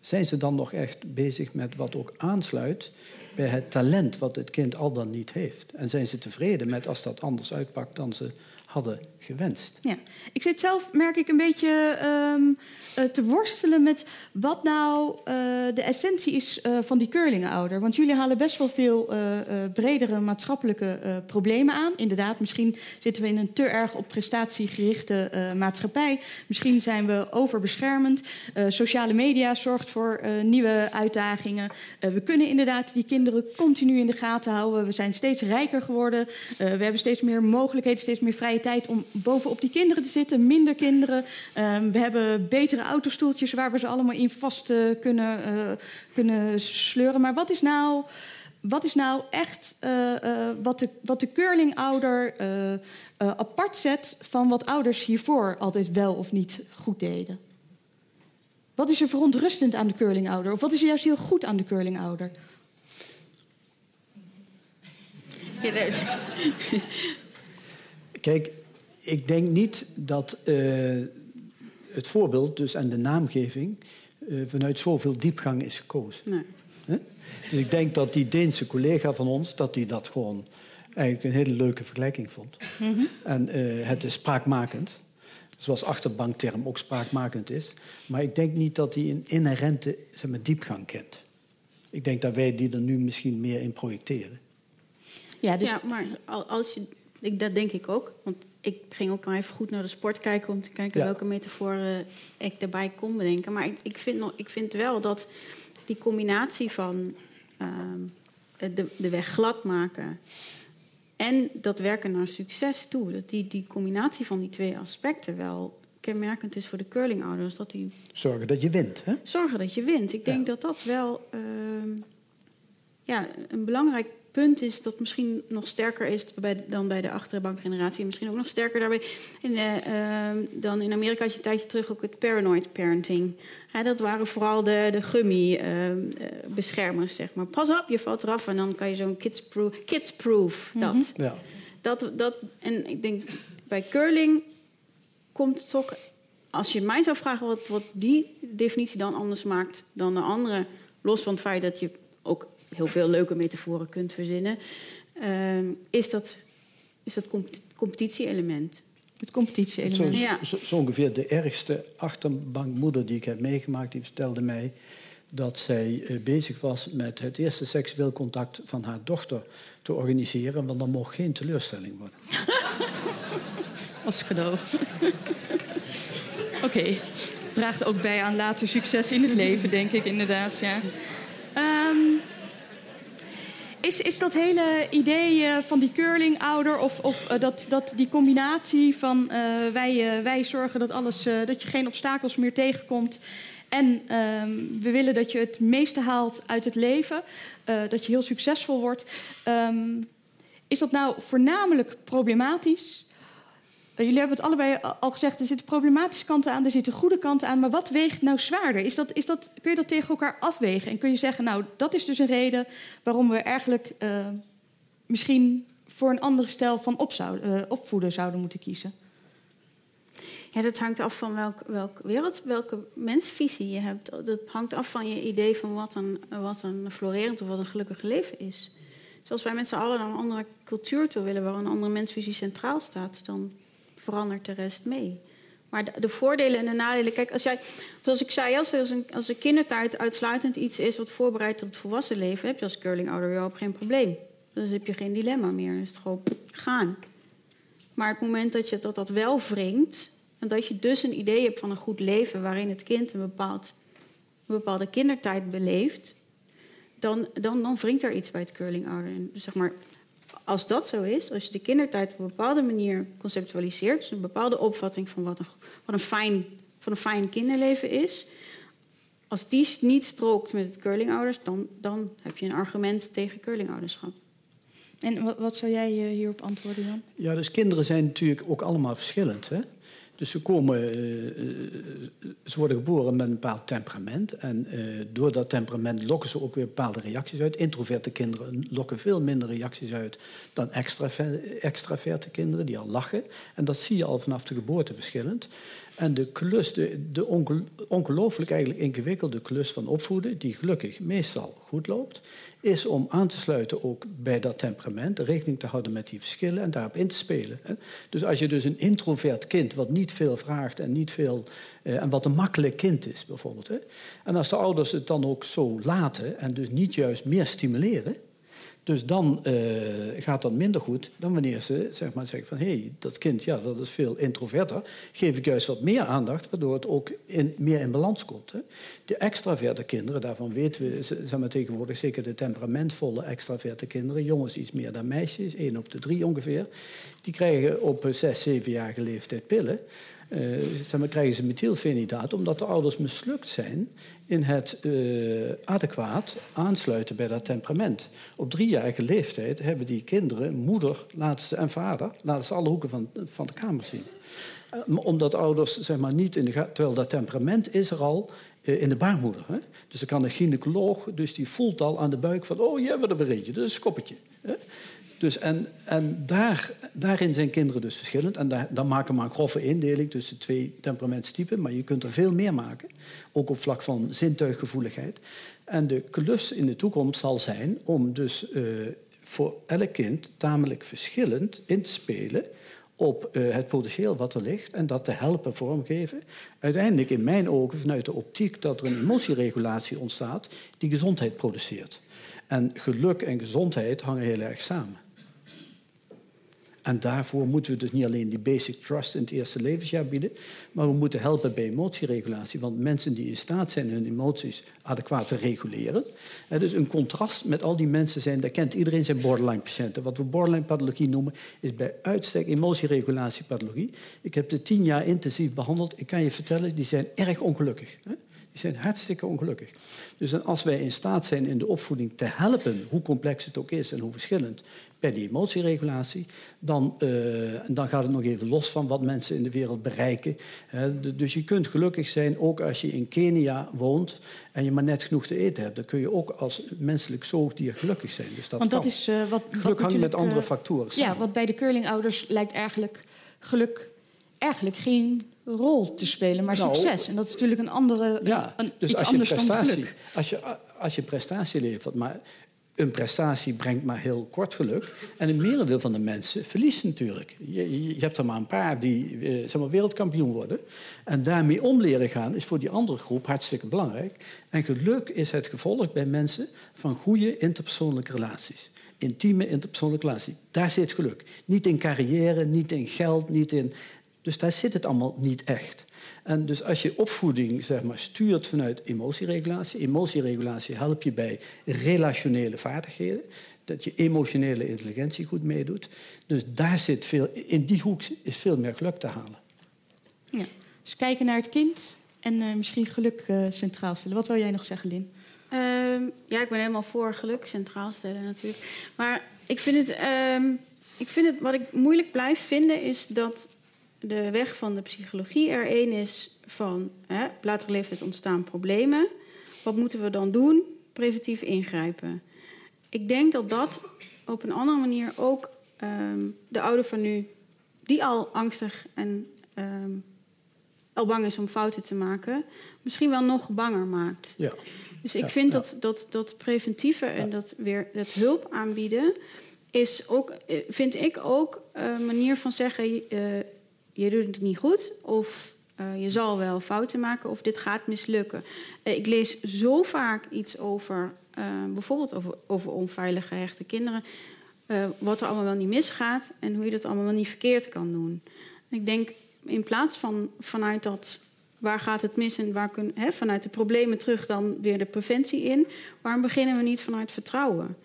Zijn ze dan nog echt bezig met wat ook aansluit bij het talent wat het kind al dan niet heeft? En zijn ze tevreden met als dat anders uitpakt dan ze hadden gewenst.
Ja, ik zit zelf, merk ik, een beetje um, uh, te worstelen met wat nou uh, de essentie is uh, van die curlingouder. Want jullie halen best wel veel bredere maatschappelijke problemen aan. Inderdaad, misschien zitten we in een te erg op prestatiegerichte maatschappij. Misschien zijn we overbeschermend. sociale media zorgt voor nieuwe uitdagingen. we kunnen inderdaad die kinderen continu in de gaten houden. We zijn steeds rijker geworden. we hebben steeds meer mogelijkheden, steeds meer vrije tijd om bovenop die kinderen te zitten, minder kinderen. Um, we hebben betere autostoeltjes waar we ze allemaal in vast uh, kunnen, uh, kunnen sleuren. Maar wat is nou, wat is nou echt uh, wat, de, wat de curlingouder apart zet van wat ouders hiervoor altijd wel of niet goed deden? Wat is er verontrustend aan de curlingouder? Of wat is er juist heel goed aan de curlingouder?
Kijk, ik denk niet dat uh, het voorbeeld dus en de naamgeving uh, vanuit zoveel diepgang is gekozen.
Nee.
Huh? Dus ik denk dat die Deense collega van ons, dat die dat gewoon eigenlijk een hele leuke vergelijking vond.
Mm -hmm.
En uh, het is spraakmakend. Zoals achterbankterm ook spraakmakend is. Maar ik denk niet dat hij een inherente zeg maar, diepgang kent. Ik denk dat wij die er nu misschien meer in projecteren.
Ja, dus... ja maar als je ik, dat denk ik ook. Want ik ging ook maar even goed naar de sport kijken om te kijken ja. welke metaforen ik daarbij kon bedenken. Maar ik, ik, vind, ik vind wel dat die combinatie van uh, de, de weg glad maken en dat werken naar succes toe, dat die, die combinatie van die twee aspecten wel kenmerkend is voor de curlingouders. Dat die...
Zorgen dat je wint, hè?
Zorgen dat je wint. Ik denk ja. dat dat wel uh, ja, een belangrijk punt is dat misschien nog sterker is bij, dan bij de achterbankgeneratie. Misschien ook nog sterker daarbij. In, uh, uh, dan in Amerika had je een tijdje terug ook het paranoid parenting. Dat waren vooral de, de gummy-beschermers, uh, zeg maar. Pas op, je valt eraf en dan kan je zo'n kids-proof... Kids-proof, dat.
Mm -hmm. ja.
dat, dat. En ik denk, bij curling komt het toch... Als je mij zou vragen wat, wat die definitie dan anders maakt dan de andere... los van het feit dat je ook heel veel leuke metaforen kunt verzinnen, ehm, is dat, is dat compet- competitie-element.
Het competitie-element.
Zo,
Ja.
zo, zo ongeveer de ergste achterbankmoeder die ik heb meegemaakt, die vertelde mij dat zij eh, bezig was met het eerste seksueel contact van haar dochter te organiseren, want dan mocht geen teleurstelling worden.
Als cadeau. Oké. Draagt ook bij aan later succes in het leven, denk ik inderdaad. Ja. Is, is dat hele idee eh, van die curlingouder of, of eh, dat, dat die combinatie van eh, wij, wij zorgen dat, alles, dat je geen obstakels meer tegenkomt en ehm, we willen dat je het meeste haalt uit het leven, dat je heel succesvol wordt. Ehm, is dat nou voornamelijk problematisch? Jullie hebben het allebei al gezegd, er zitten problematische kanten aan, er zitten goede kanten aan. Maar wat weegt nou zwaarder? Is dat, is dat, kun je dat tegen elkaar afwegen? En kun je zeggen, nou, dat is dus een reden waarom we eigenlijk eh, misschien voor een andere stijl van op eh, opvoeden zouden moeten kiezen?
Ja, dat hangt af van welk, welk wereld, welke mensvisie je hebt. Dat hangt af van je idee van wat een, wat een florerend of wat een gelukkig leven is. Zoals wij met z'n allen naar een andere cultuur toe willen, waar een andere mensvisie centraal staat, dan verandert de rest mee. Maar de, de voordelen en de nadelen. Kijk, als jij, zoals ik zei, als, als, een, kindertijd uitsluitend iets is wat voorbereidt op het volwassen leven, heb je als curlingouder op geen probleem. Dus heb je geen dilemma meer. Dan is het gewoon gaan. Maar het moment dat je dat, dat wel wringt, en dat je dus een idee hebt van een goed leven waarin het kind een, bepaald, een bepaalde kindertijd beleeft, dan, dan, dan wringt er iets bij het curlingouder. En dus zeg maar, als dat zo is, als je de kindertijd op een bepaalde manier conceptualiseert, dus een bepaalde opvatting van wat een, wat een, fijn, van een fijn kinderleven is, als die niet strookt met het curlingouders, dan, dan heb je een argument tegen curlingouderschap.
En wat, wat zou jij hierop antwoorden, Jan?
Ja, dus kinderen zijn natuurlijk ook allemaal verschillend. Hè? Dus ze, komen, eh, eh, ze worden geboren met een bepaald temperament. En eh, door dat temperament lokken ze ook weer bepaalde reacties uit. Introverte kinderen lokken veel minder reacties uit dan extraver- extraverte kinderen die al lachen. En dat zie je al vanaf de geboorte verschillend. En de klus, de, de onge- ongelooflijk eigenlijk ingewikkelde klus van opvoeden, die gelukkig meestal goed loopt, is om aan te sluiten ook bij dat temperament, rekening te houden met die verschillen en daarop in te spelen. Dus als je dus een introvert kind wat niet veel vraagt en niet veel eh, en wat een makkelijk kind is bijvoorbeeld, hè, en als de ouders het dan ook zo laten en dus niet juist meer stimuleren, dus dan eh, gaat dat minder goed dan wanneer ze zeg maar, zeggen van... hé, hey, dat kind ja, dat is veel introverter. Geef ik juist wat meer aandacht, waardoor het ook in, meer in balans komt. Hè. De extraverte kinderen, daarvan weten we zeg maar, tegenwoordig... zeker de temperamentvolle extraverte kinderen... jongens iets meer dan meisjes, één op de drie ongeveer... die krijgen op eh, zes, zevenjarige leeftijd pillen... Eh, zeg maar, krijgen ze methylfenidaat omdat de ouders mislukt zijn in het eh, adequaat aansluiten bij dat temperament. Op driejarige leeftijd hebben die kinderen moeder laten en vader laten ze alle hoeken van, van de kamer zien. Eh, omdat ouders zeg maar, niet in de terwijl dat temperament is er al in de baarmoeder. Hè? Dus dan kan een gynaecoloog, dus die voelt al aan de buik van oh, je hebt er weer eentje, dat is een skoppertje. Hè? Dus en en daar, daarin zijn kinderen dus verschillend. En daar, dan maken we maar een grove indeling tussen twee temperamentstypen. Maar je kunt er veel meer maken. Ook op vlak van zintuiggevoeligheid. En de klus in de toekomst zal zijn om dus eh, voor elk kind tamelijk verschillend in te spelen op eh, het potentieel wat er ligt en dat te helpen vormgeven. Uiteindelijk in mijn ogen vanuit de optiek dat er een emotieregulatie ontstaat die gezondheid produceert. En geluk en gezondheid hangen heel erg samen. En daarvoor moeten we dus niet alleen die basic trust in het eerste levensjaar bieden, maar we moeten helpen bij emotieregulatie. Want mensen die in staat zijn hun emoties adequaat te reguleren. Hè, dus een contrast met al die mensen zijn, daar kent iedereen zijn borderline-patiënten. Wat we borderline-pathologie noemen, is bij uitstek emotieregulatiepathologie. Ik heb de tien jaar intensief behandeld. Ik kan je vertellen, die zijn erg ongelukkig. Hè? Die zijn hartstikke ongelukkig. Dus en als wij in staat zijn in de opvoeding te helpen, hoe complex het ook is en hoe verschillend, bij die emotieregulatie, dan, eh, dan gaat het nog even los van wat mensen in de wereld bereiken. Dus je kunt gelukkig zijn, ook als je in Kenia woont en je maar net genoeg te eten hebt. Dan kun je ook als menselijk zoogdier gelukkig zijn. Dus dat
Want dat
kan.
is eh, wat,
Geluk hangt met andere
eh,
factoren
Ja, wat bij de curlingouders lijkt eigenlijk geluk eigenlijk geen rol te spelen, maar
Nou,
succes. En dat is natuurlijk een andere,
Ja,
een,
dus
iets
als je, prestatie,
geluk.
als, je, als je prestatie levert, maar een prestatie brengt maar heel kort geluk. En een merendeel van de mensen verliest natuurlijk. Je, je hebt er maar een paar die eh, zeg maar, wereldkampioen worden. En daarmee om leren gaan is voor die andere groep hartstikke belangrijk. En geluk is het gevolg bij mensen van goede interpersoonlijke relaties. Intieme interpersoonlijke relaties. Daar zit geluk. Niet in carrière, niet in geld, niet in... Dus daar zit het allemaal niet echt. En dus als je opvoeding zeg maar, stuurt vanuit emotieregulatie, emotieregulatie helpt je bij relationele vaardigheden, dat je emotionele intelligentie goed meedoet. Dus daar zit veel, in die hoek is veel meer geluk te halen.
Ja. Dus kijken naar het kind en uh, misschien geluk uh, centraal stellen. Wat wil jij nog zeggen, Lin?
Um, ja, ik ben helemaal voor geluk centraal stellen natuurlijk. Maar ik vind het, um, ik vind het wat ik moeilijk blijf vinden is dat de weg van de psychologie er één is van hè, op latere leeftijd ontstaan problemen. Wat moeten we dan doen? Preventief ingrijpen. Ik denk dat dat op een andere manier ook um, de ouder van nu, die al angstig en um, al bang is om fouten te maken, misschien wel nog banger maakt.
Ja.
Dus ik
Ja,
vind
ja.
dat, dat, dat preventieve en dat weer dat hulp aanbieden is ook, eh, vind ik ook een manier van zeggen: eh, je doet het niet goed of eh, je zal wel fouten maken of dit gaat mislukken. Eh, ik lees zo vaak iets over, eh, bijvoorbeeld over, over onveilig gehechte kinderen, wat er allemaal wel niet misgaat en hoe je dat allemaal wel niet verkeerd kan doen. En ik denk in plaats van vanuit dat waar gaat het mis en waar kun, vanuit de problemen terug dan weer de preventie in, waarom beginnen we niet vanuit vertrouwen?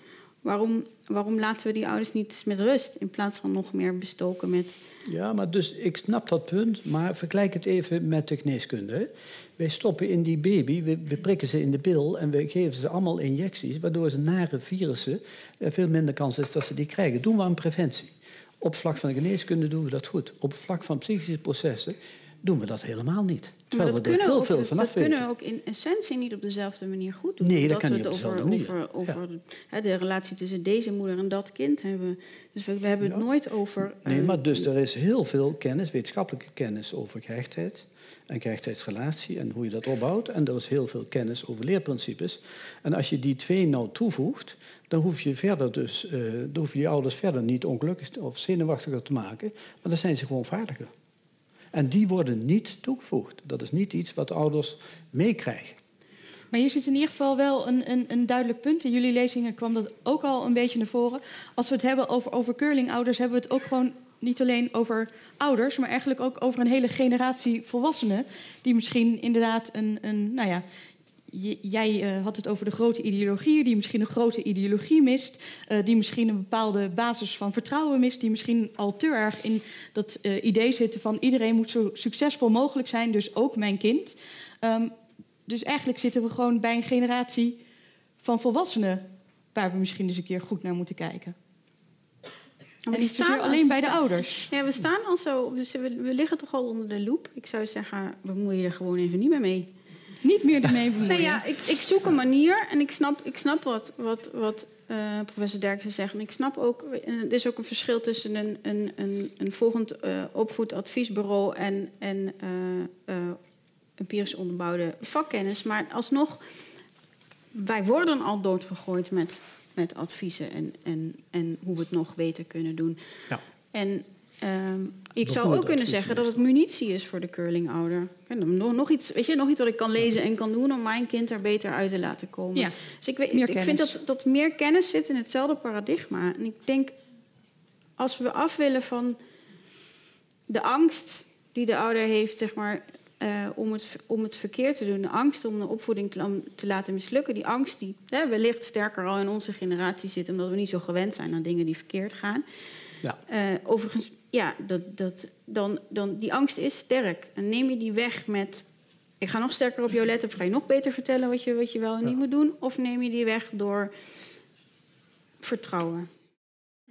Waarom, waarom laten we die ouders niet met rust in plaats van nog meer bestoken met.
Ja, maar dus ik snap dat punt, maar vergelijk het even met de geneeskunde. Wij stoppen in die baby, we, we prikken ze in de bil en we geven ze allemaal injecties, waardoor ze nare virussen eh, veel minder kans is dat ze die krijgen. Doen we aan preventie. Op vlak van de geneeskunde doen we dat goed. Op vlak van psychische processen doen we dat helemaal niet. Terwijl we er heel veel
dat
vanaf
kunnen
weten.
we ook in essentie niet op dezelfde manier goed doen.
Nee, dat kan
we
niet
het over, over, de, relatie tussen deze moeder en dat kind hebben. Dus we, we hebben het
Ja.
nooit over.
Nee,
eh,
maar dus er is heel veel kennis, wetenschappelijke kennis over gehechtheid en gehechtheidsrelatie en hoe je dat opbouwt. En er is heel veel kennis over leerprincipes. En als je die twee nou toevoegt, dan hoef je, verder dus, eh, dan hoef je die ouders verder niet ongelukkig of zenuwachtiger te maken, maar dan zijn ze gewoon vaardiger. En die worden niet toegevoegd. Dat is niet iets wat ouders meekrijgen.
Maar hier zit in ieder geval wel een, een, een duidelijk punt. In jullie lezingen kwam dat ook al een beetje naar voren. Als we het hebben over, over curlingouders, hebben we het ook gewoon niet alleen over ouders, maar eigenlijk ook over een hele generatie volwassenen. Die misschien inderdaad een, een nou ja. Jij eh, had het over de grote ideologie, die misschien een grote ideologie mist, eh, die misschien een bepaalde basis van vertrouwen mist, die misschien al te erg in dat eh, idee zitten van iedereen moet zo succesvol mogelijk zijn, dus ook mijn kind. Ehm, dus eigenlijk zitten we gewoon bij een generatie van volwassenen waar we misschien eens een keer goed naar moeten kijken.
we
en niet
staan
alleen bij de ouders.
Ja, we staan al zo. Dus we, we liggen toch al onder de loep. Ik zou zeggen, bemoei je er gewoon even niet meer mee.
Niet meer ermee bemoeien.
Nou ja, ik, ik zoek een manier en ik snap, ik snap wat, wat, wat eh, professor Derksen zegt. En ik snap ook, er is ook een verschil tussen een, een, een, een volgend eh, opvoedadviesbureau en, en eh, eh, empirisch onderbouwde vakkennis. Maar alsnog, wij worden al doodgegooid met, met adviezen en, en, en hoe we het nog beter kunnen doen.
Ja.
En ehm, ik zou ook kunnen zeggen dat het munitie is voor de curlingouder. Nog, nog, iets, weet je, nog iets wat ik kan lezen en kan doen om mijn kind er beter uit te laten komen.
Ja,
dus ik, weet, ik vind dat, dat meer kennis zit in hetzelfde paradigma. En ik denk, als we af willen van de angst die de ouder heeft, zeg maar, eh, om, het, om het verkeerd te doen, de angst om de opvoeding te laten mislukken, die angst die hè, wellicht sterker al in onze generatie zit, omdat we niet zo gewend zijn aan dingen die verkeerd gaan.
Ja.
Eh, overigens, ja, dat, dat, dan, dan, die angst is sterk. En neem je die weg met... ik ga nog sterker op jou letten... of ga je nog beter vertellen wat je, wat je wel en niet moet doen... of neem je die weg door vertrouwen.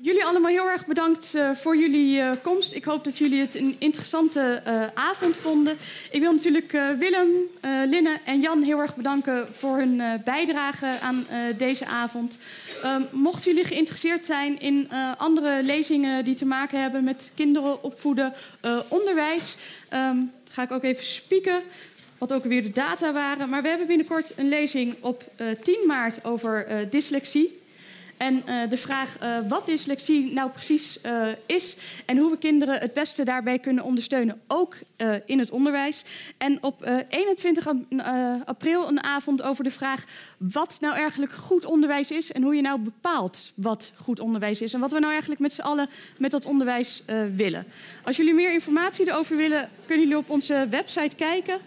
Jullie allemaal heel erg bedankt eh, voor jullie eh, komst. Ik hoop dat jullie het een interessante eh, avond vonden. Ik wil natuurlijk Willem, Linne en Jan heel erg bedanken voor hun bijdrage aan deze avond. Ehm, mochten jullie geïnteresseerd zijn in andere lezingen die te maken hebben met kinderen opvoeden, onderwijs, ehm, ga ik ook even spieken. Wat ook weer de data waren. Maar we hebben binnenkort een lezing op eh, 10 maart over dyslexie. En uh, de vraag uh, wat dyslexie nou precies uh, is en hoe we kinderen het beste daarbij kunnen ondersteunen, ook in het onderwijs. En op 21 april een avond over de vraag wat nou eigenlijk goed onderwijs is en hoe je nou bepaalt wat goed onderwijs is en wat we nou eigenlijk met z'n allen met dat onderwijs willen. Als jullie meer informatie erover willen, kunnen jullie op onze website kijken.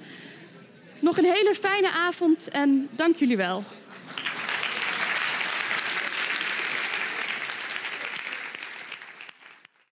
Nog een hele fijne avond en dank jullie wel.